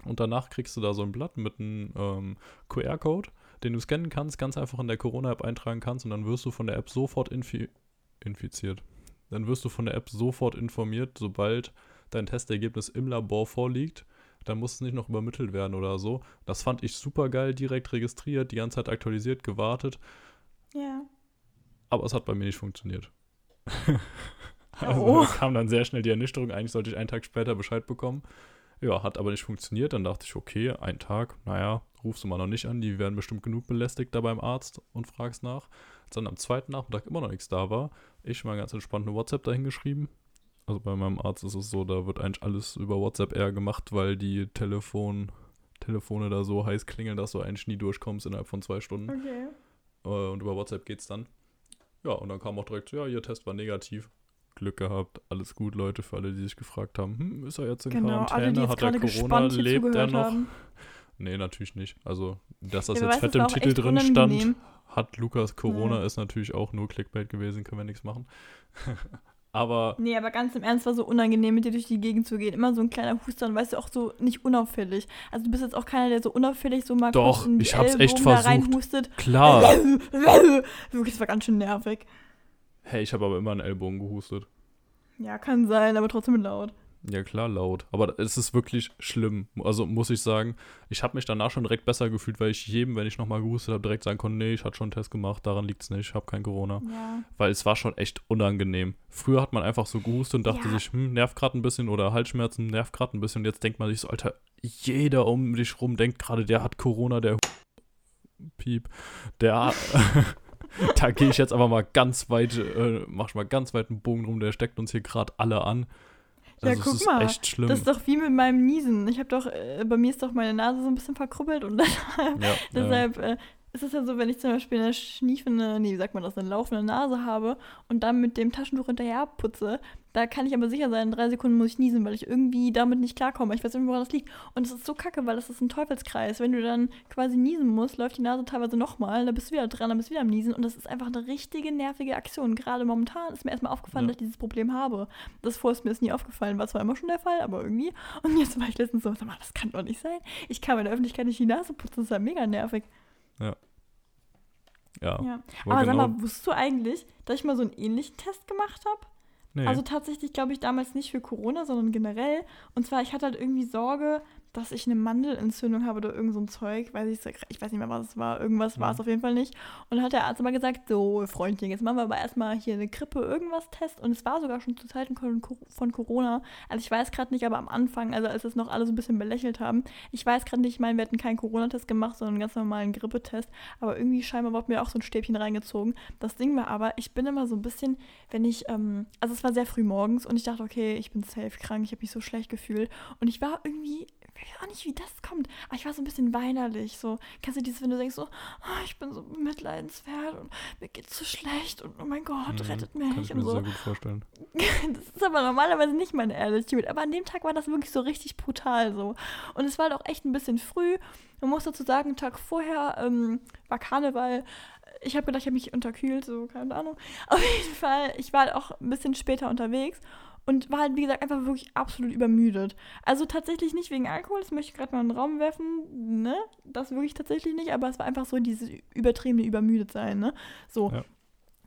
Und danach kriegst du da so ein Blatt mit einem ähm, QR-Code, den du scannen kannst, ganz einfach in der Corona-App eintragen kannst und dann wirst du von der App sofort infi infiziert. Dann wirst du von der App sofort informiert, sobald dein Testergebnis im Labor vorliegt. Dann muss es nicht noch übermittelt werden oder so. Das fand ich super geil, direkt registriert, die ganze Zeit aktualisiert, gewartet Ja. Aber es hat bei mir nicht funktioniert. also Oh. es kam dann sehr schnell die Ernüchterung, eigentlich sollte ich einen Tag später Bescheid bekommen. Ja, hat aber nicht funktioniert. Dann dachte ich, okay, ein Tag, naja, rufst du mal noch nicht an, die werden bestimmt genug belästigt da beim Arzt und fragst nach. Als dann am zweiten Nachmittag immer noch nichts da war, ich mal ganz entspannt eine WhatsApp dahin geschrieben. Also bei meinem Arzt ist es so, da wird eigentlich alles über WhatsApp eher gemacht, weil die Telefon, Telefone da so heiß klingeln, dass du eigentlich nie durchkommst innerhalb von zwei Stunden. Okay. Äh, und über WhatsApp geht's dann. Ja, und dann kam auch direkt, ja, ihr Test war negativ. Glück gehabt, alles gut, Leute, für alle, die sich gefragt haben, hm, ist er jetzt in Genau, alle, Quarantäne, jetzt hat er Corona, lebt er noch? haben. Nee, natürlich nicht. Also, dass das Ja, jetzt fett im Titel drin stand, hat Lukas Corona, Ja. ist natürlich auch nur Clickbait gewesen, können wir nichts machen. Aber Nee, aber ganz im Ernst war so unangenehm, mit dir durch die Gegend zu gehen. Immer so ein kleiner Huster und weißt du, auch so nicht unauffällig. Also du bist jetzt auch keiner, der so unauffällig so mal Doch, ich hab's echt Ellbogen da versucht. reinhustet. klar, Wirklich, das war ganz schön nervig. hey, ich habe aber immer einen Ellbogen gehustet. Ja, kann sein, aber trotzdem laut. Ja, klar, laut. Aber es ist wirklich schlimm. Also muss ich sagen, ich habe mich danach schon direkt besser gefühlt, weil ich jedem, wenn ich nochmal gehustet habe, direkt sagen konnte, nee, ich hatte schon einen Test gemacht, daran liegt es nicht, ich habe kein Corona. Ja. Weil es war schon echt unangenehm. Früher hat man einfach so gehustet und dachte Ja. sich, hm, nervt gerade ein bisschen oder Halsschmerzen, nervt gerade ein bisschen. Und jetzt denkt man sich so, Alter, jeder um dich rum denkt gerade, der hat Corona, der Piep, der da gehe ich jetzt aber mal ganz weit, äh, mach ich mal ganz weit einen Bogen rum, der steckt uns hier gerade alle an. Ja, Also guck es ist mal, echt schlimm. Das ist doch wie mit meinem Niesen. Ich habe doch, äh, bei mir ist doch meine Nase so ein bisschen verkrubbelt und deshalb, ja, deshalb äh, ist es ja so, wenn ich zum Beispiel eine schniefende, nee, wie sagt man das, eine laufende Nase habe und dann mit dem Taschentuch hinterher putze, da kann ich aber sicher sein, in drei Sekunden muss ich niesen, weil ich irgendwie damit nicht klarkomme. Ich weiß nicht, woran das liegt. Und es ist so kacke, weil das ist ein Teufelskreis. Wenn du dann quasi niesen musst, läuft die Nase teilweise nochmal, dann bist du wieder dran, dann bist du wieder am Niesen und das ist einfach eine richtige nervige Aktion. Gerade momentan ist mir erstmal aufgefallen, Ja. dass ich dieses Problem habe. Das vorher ist mir nie aufgefallen, war zwar immer schon der Fall, aber irgendwie. Und jetzt war ich letztens so, sag mal, das kann doch nicht sein. Ich kann in der Öffentlichkeit nicht die Nase putzen, das ist ja mega nervig. Ja. Ja. Aber Aber sag genau- mal, wusstest du eigentlich, dass ich mal so einen ähnlichen Test gemacht habe? nee. Also tatsächlich glaube ich damals nicht für Corona, sondern generell. Und zwar, ich hatte halt irgendwie Sorge, dass ich eine Mandelentzündung habe oder irgend so ein Zeug. Weiß ich, ich weiß nicht mehr, was es war. Irgendwas war es Mhm. auf jeden Fall nicht. Und dann hat der Arzt aber gesagt, so Freundchen, jetzt machen wir aber erstmal hier eine Grippe, irgendwas Test. Und es war sogar schon zu Zeiten von von Corona. Also ich weiß gerade nicht, aber am Anfang, also als es noch alle so ein bisschen belächelt haben, ich weiß gerade nicht, ich meine, wir hätten keinen Corona-Test gemacht, sondern einen ganz normalen Grippetest. Aber irgendwie scheinbar wurde mir auch so ein Stäbchen reingezogen. Das Ding war aber, ich bin immer so ein bisschen, wenn ich, ähm, also es war sehr früh morgens und ich dachte, okay, ich bin safe krank, ich habe mich so schlecht gefühlt. Und ich war irgendwie, ich weiß auch nicht, wie das kommt, aber ich war so ein bisschen weinerlich. So, kennst du dieses, wenn du denkst so, oh, ich bin so mitleidenswert und mir geht's so schlecht und oh mein Gott, Mhm, rettet Kann mich ich und mir so. sehr gut vorstellen. Das ist aber normalerweise nicht meine Attitude. Aber an dem Tag war das wirklich so richtig brutal so. Und es war halt auch echt ein bisschen früh. Man muss dazu sagen, einen Tag vorher ähm, war Karneval. Ich habe gedacht, ich habe mich unterkühlt, so, keine Ahnung. Auf jeden Fall, ich war halt auch ein bisschen später unterwegs und war halt, wie gesagt, einfach wirklich absolut übermüdet. Also tatsächlich nicht wegen Alkohol, das möchte ich gerade mal in den Raum werfen, ne? Das wirklich tatsächlich nicht, aber es war einfach so dieses übertriebene Übermüdetsein, ne? So. Ja.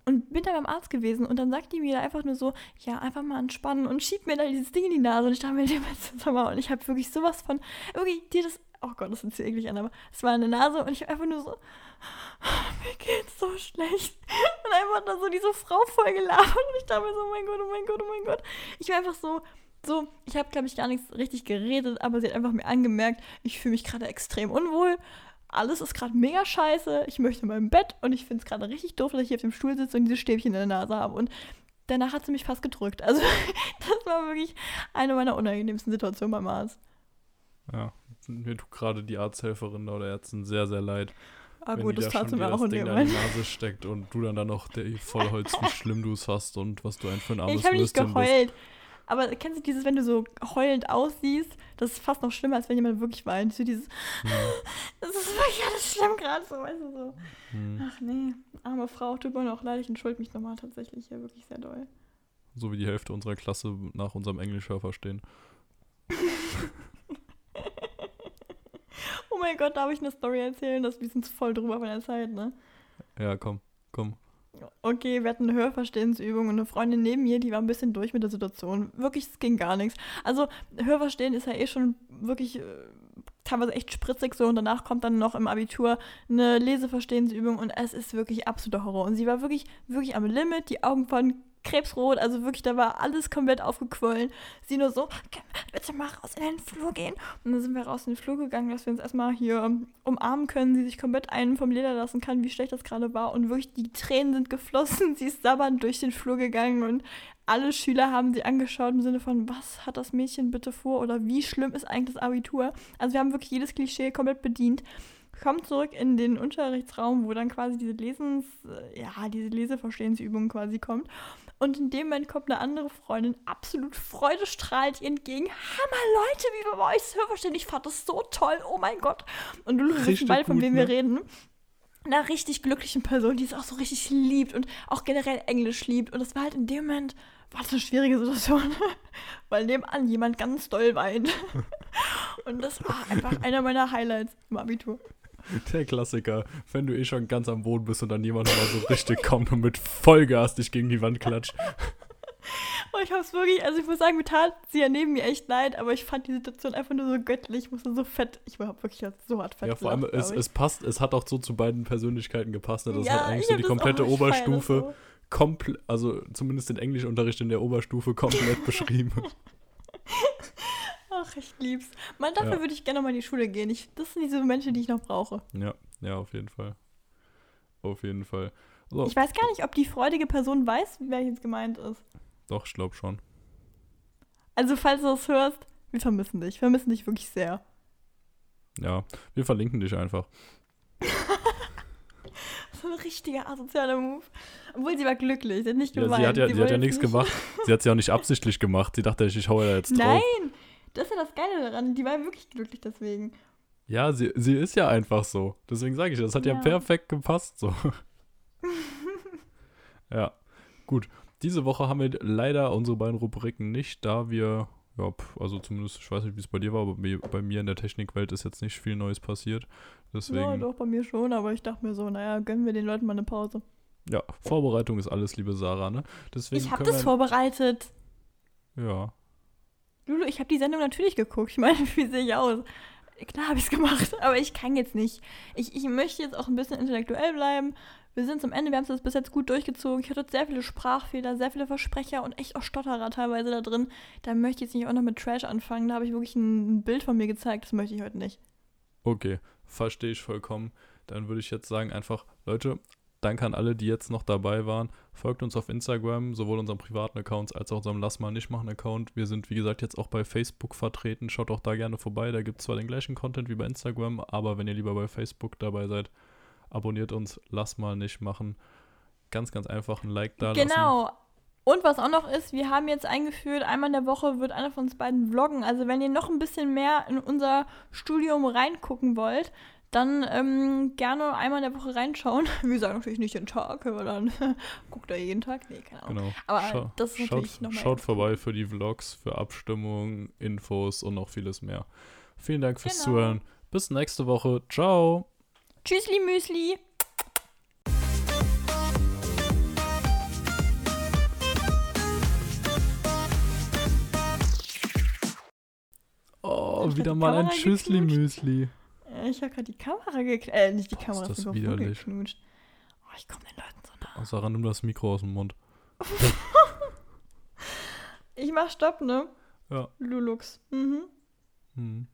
Und bin dann beim Arzt gewesen und dann sagt die mir da einfach nur so, ja, einfach mal entspannen und schiebt mir da dieses Ding in die Nase und ich dachte mir, Sommer und ich habe wirklich sowas von, irgendwie dir das, oh Gott, das hört sich eklig an, aber es war eine Nase und ich hab einfach nur so, mir geht's so schlecht. Und einfach da so diese Frau voll gelabert und ich dachte mir so, oh mein Gott, oh mein Gott, oh mein Gott. Ich war einfach so, so, ich habe, glaube ich, gar nichts richtig geredet, aber sie hat einfach mir angemerkt, ich fühle mich gerade extrem unwohl. Alles ist gerade mega scheiße. Ich möchte mal im Bett und ich finde es gerade richtig doof, dass ich hier auf dem Stuhl sitze und diese Stäbchen in der Nase habe. Und danach hat sie mich fast gedrückt. Also, das war wirklich eine meiner unangenehmsten Situationen beim Arzt. Ja. Mir tut gerade die Arzthelferin oder Ärztin sehr, sehr leid. Ah, wenn gut, das da tat mir auch in Ding dem in Moment. Nase steckt und du dann da noch der vollholz, wie schlimm du es hast und was du ein für ein armes Ich habe nicht Würstchen bist. Aber kennst du dieses, wenn du so heulend aussiehst? Das ist fast noch schlimmer, als wenn jemand wirklich weint. So dieses, Hm, das ist wirklich alles schlimm gerade, so, weißt du, so. hm. Ach nee, arme Frau, tut mir auch leid, ich entschuldige mich nochmal tatsächlich hier wirklich sehr doll. So wie die Hälfte unserer Klasse nach unserem Englischhör verstehen. Oh mein Gott, darf ich eine Story erzählen? Das wir sind voll drüber von der Zeit, ne? Ja, komm, komm. Okay, wir hatten eine Hörverstehensübung und eine Freundin neben mir, die war ein bisschen durch mit der Situation. Wirklich, es ging gar nichts. Also, Hörverstehen ist ja eh schon wirklich äh, teilweise echt spritzig so und danach kommt dann noch im Abitur eine Leseverstehensübung und es ist wirklich absoluter Horror. Und sie war wirklich, wirklich am Limit, die Augen von krebsrot, also wirklich, da war alles komplett aufgequollen. Sie nur so, "Können wir bitte mal raus in den Flur gehen. Und dann sind wir raus in den Flur gegangen, dass wir uns erstmal hier umarmen können, sie sich komplett einen vom Leder lassen kann, wie schlecht das gerade war. Und wirklich, die Tränen sind geflossen, sie ist sabbernd durch den Flur gegangen und alle Schüler haben sie angeschaut im Sinne von, was hat das Mädchen bitte vor oder wie schlimm ist eigentlich das Abitur? Also wir haben wirklich jedes Klischee komplett bedient. Kommt zurück in den Unterrichtsraum, wo dann quasi diese Lesens, ja, diese Leseverstehensübung quasi kommt. Und in dem Moment kommt eine andere Freundin, absolut freudestrahlend ihr entgegen. Hammer, Leute, wie wir bei euch das Hörverstehen. Ich fand das so toll. Oh mein Gott. Und du Richtig beide, von wem ne? wir reden. Einer richtig glücklichen Person, die es auch so richtig liebt und auch generell Englisch liebt. Und das war halt in dem Moment, war das eine schwierige Situation, weil nebenan jemand ganz doll weint. Und das war einfach einer meiner Highlights im Abitur. Der Klassiker, wenn du eh schon ganz am Boden bist und dann jemand mal so richtig kommt und mit Vollgas dich gegen die Wand klatscht. Oh, ich hab's wirklich, also ich muss sagen, mir tat sie ja neben mir echt leid, aber ich fand die Situation einfach nur so göttlich. Ich musste so fett, ich war wirklich so hart fett. Ja, vor allem, es, es passt, es hat auch so zu beiden Persönlichkeiten gepasst. Ne? Das Ja, hat eigentlich ich so die komplette auch- Oberstufe so. komplett, also zumindest den Englischunterricht in der Oberstufe komplett beschrieben. Ach, ich lieb's. Mal dafür Ja. würde ich gerne mal in die Schule gehen. Ich, das sind diese Menschen, die ich noch brauche. Ja, ja, auf jeden Fall. Auf jeden Fall. So, Ich weiß gar nicht, ob die freudige Person weiß, wer jetzt gemeint ist. doch, ich glaube schon. Also, falls du das hörst, wir vermissen dich. Wir vermissen dich wirklich sehr. Ja, wir verlinken dich einfach. So ein richtiger asozialer Move. Obwohl sie war glücklich, sie hat nicht Ja, geweint. sie hat ja, sie hat wollte ja nichts nicht- gemacht. Sie hat es ja auch nicht absichtlich gemacht. Sie dachte, ich, ich hau da jetzt drauf. Nein, das ist ja das Geile daran. Die war wirklich glücklich deswegen. Ja, sie, sie ist ja einfach so. Deswegen sage ich, das hat ja, Ja. perfekt gepasst so. ja, gut. Diese Woche haben wir leider unsere beiden Rubriken nicht, da wir, ja, also zumindest, ich weiß nicht, wie es bei dir war, aber bei mir in der Technikwelt ist jetzt nicht viel Neues passiert. Ja, Deswegen, doch, bei mir schon, aber ich dachte mir so, naja, gönnen wir den Leuten mal eine Pause. ja, Vorbereitung ist alles, liebe Sarah, ne? Deswegen ich habe das vorbereitet. Ja, Lulu, ich habe die Sendung natürlich geguckt. Ich meine, wie sehe ich aus? Klar habe ich es gemacht, aber ich kann jetzt nicht. Ich, ich möchte jetzt auch ein bisschen intellektuell bleiben. Wir sind zum Ende, wir haben es bis jetzt gut durchgezogen. Ich hatte sehr viele Sprachfehler, sehr viele Versprecher und echt auch Stotterer teilweise da drin. Da möchte ich jetzt nicht auch noch mit Trash anfangen. Da habe ich wirklich ein, Bild von mir gezeigt. Das möchte ich heute nicht. okay, verstehe ich vollkommen. Dann würde ich jetzt sagen, einfach, Leute, danke an alle, die jetzt noch dabei waren. Folgt uns auf Instagram, sowohl unseren privaten Accounts als auch unserem Lass mal nicht machen Account. Wir sind, wie gesagt, jetzt auch bei Facebook vertreten. Schaut auch da gerne vorbei. Da gibt es zwar den gleichen Content wie bei Instagram, aber wenn ihr lieber bei Facebook dabei seid, abonniert uns, lass mal nicht machen. Ganz, ganz einfach ein Like da lassen. Genau. Und was auch noch ist, wir haben jetzt eingeführt, einmal in der Woche wird einer von uns beiden vloggen. Also wenn ihr noch ein bisschen mehr in unser Studium reingucken wollt, dann ähm, gerne einmal in der Woche reinschauen. Wir sagen natürlich nicht jeden Tag, weil dann guckt er jeden Tag. Nee, keine Ahnung. Genau. Aber Schau- das ist natürlich schaut, nochmal. schaut vorbei für die Vlogs, für Abstimmungen, Infos und noch vieles mehr. Vielen Dank fürs Genau. Zuhören. Bis nächste Woche. Ciao. Tschüssli Müsli. Oh, wieder mal ein Kamera Tschüssli-Müsli. Äh, Ich habe gerade die Kamera geknutscht. Äh, nicht die Boah, Kamera, ist das Mikrofon widerlich. geknutscht. Oh, ich komme den Leuten so nah. Oh, Sarah, nimm das Mikro aus dem Mund. Ich mach Stopp, ne? Ja. Lulux. Mhm. Hm.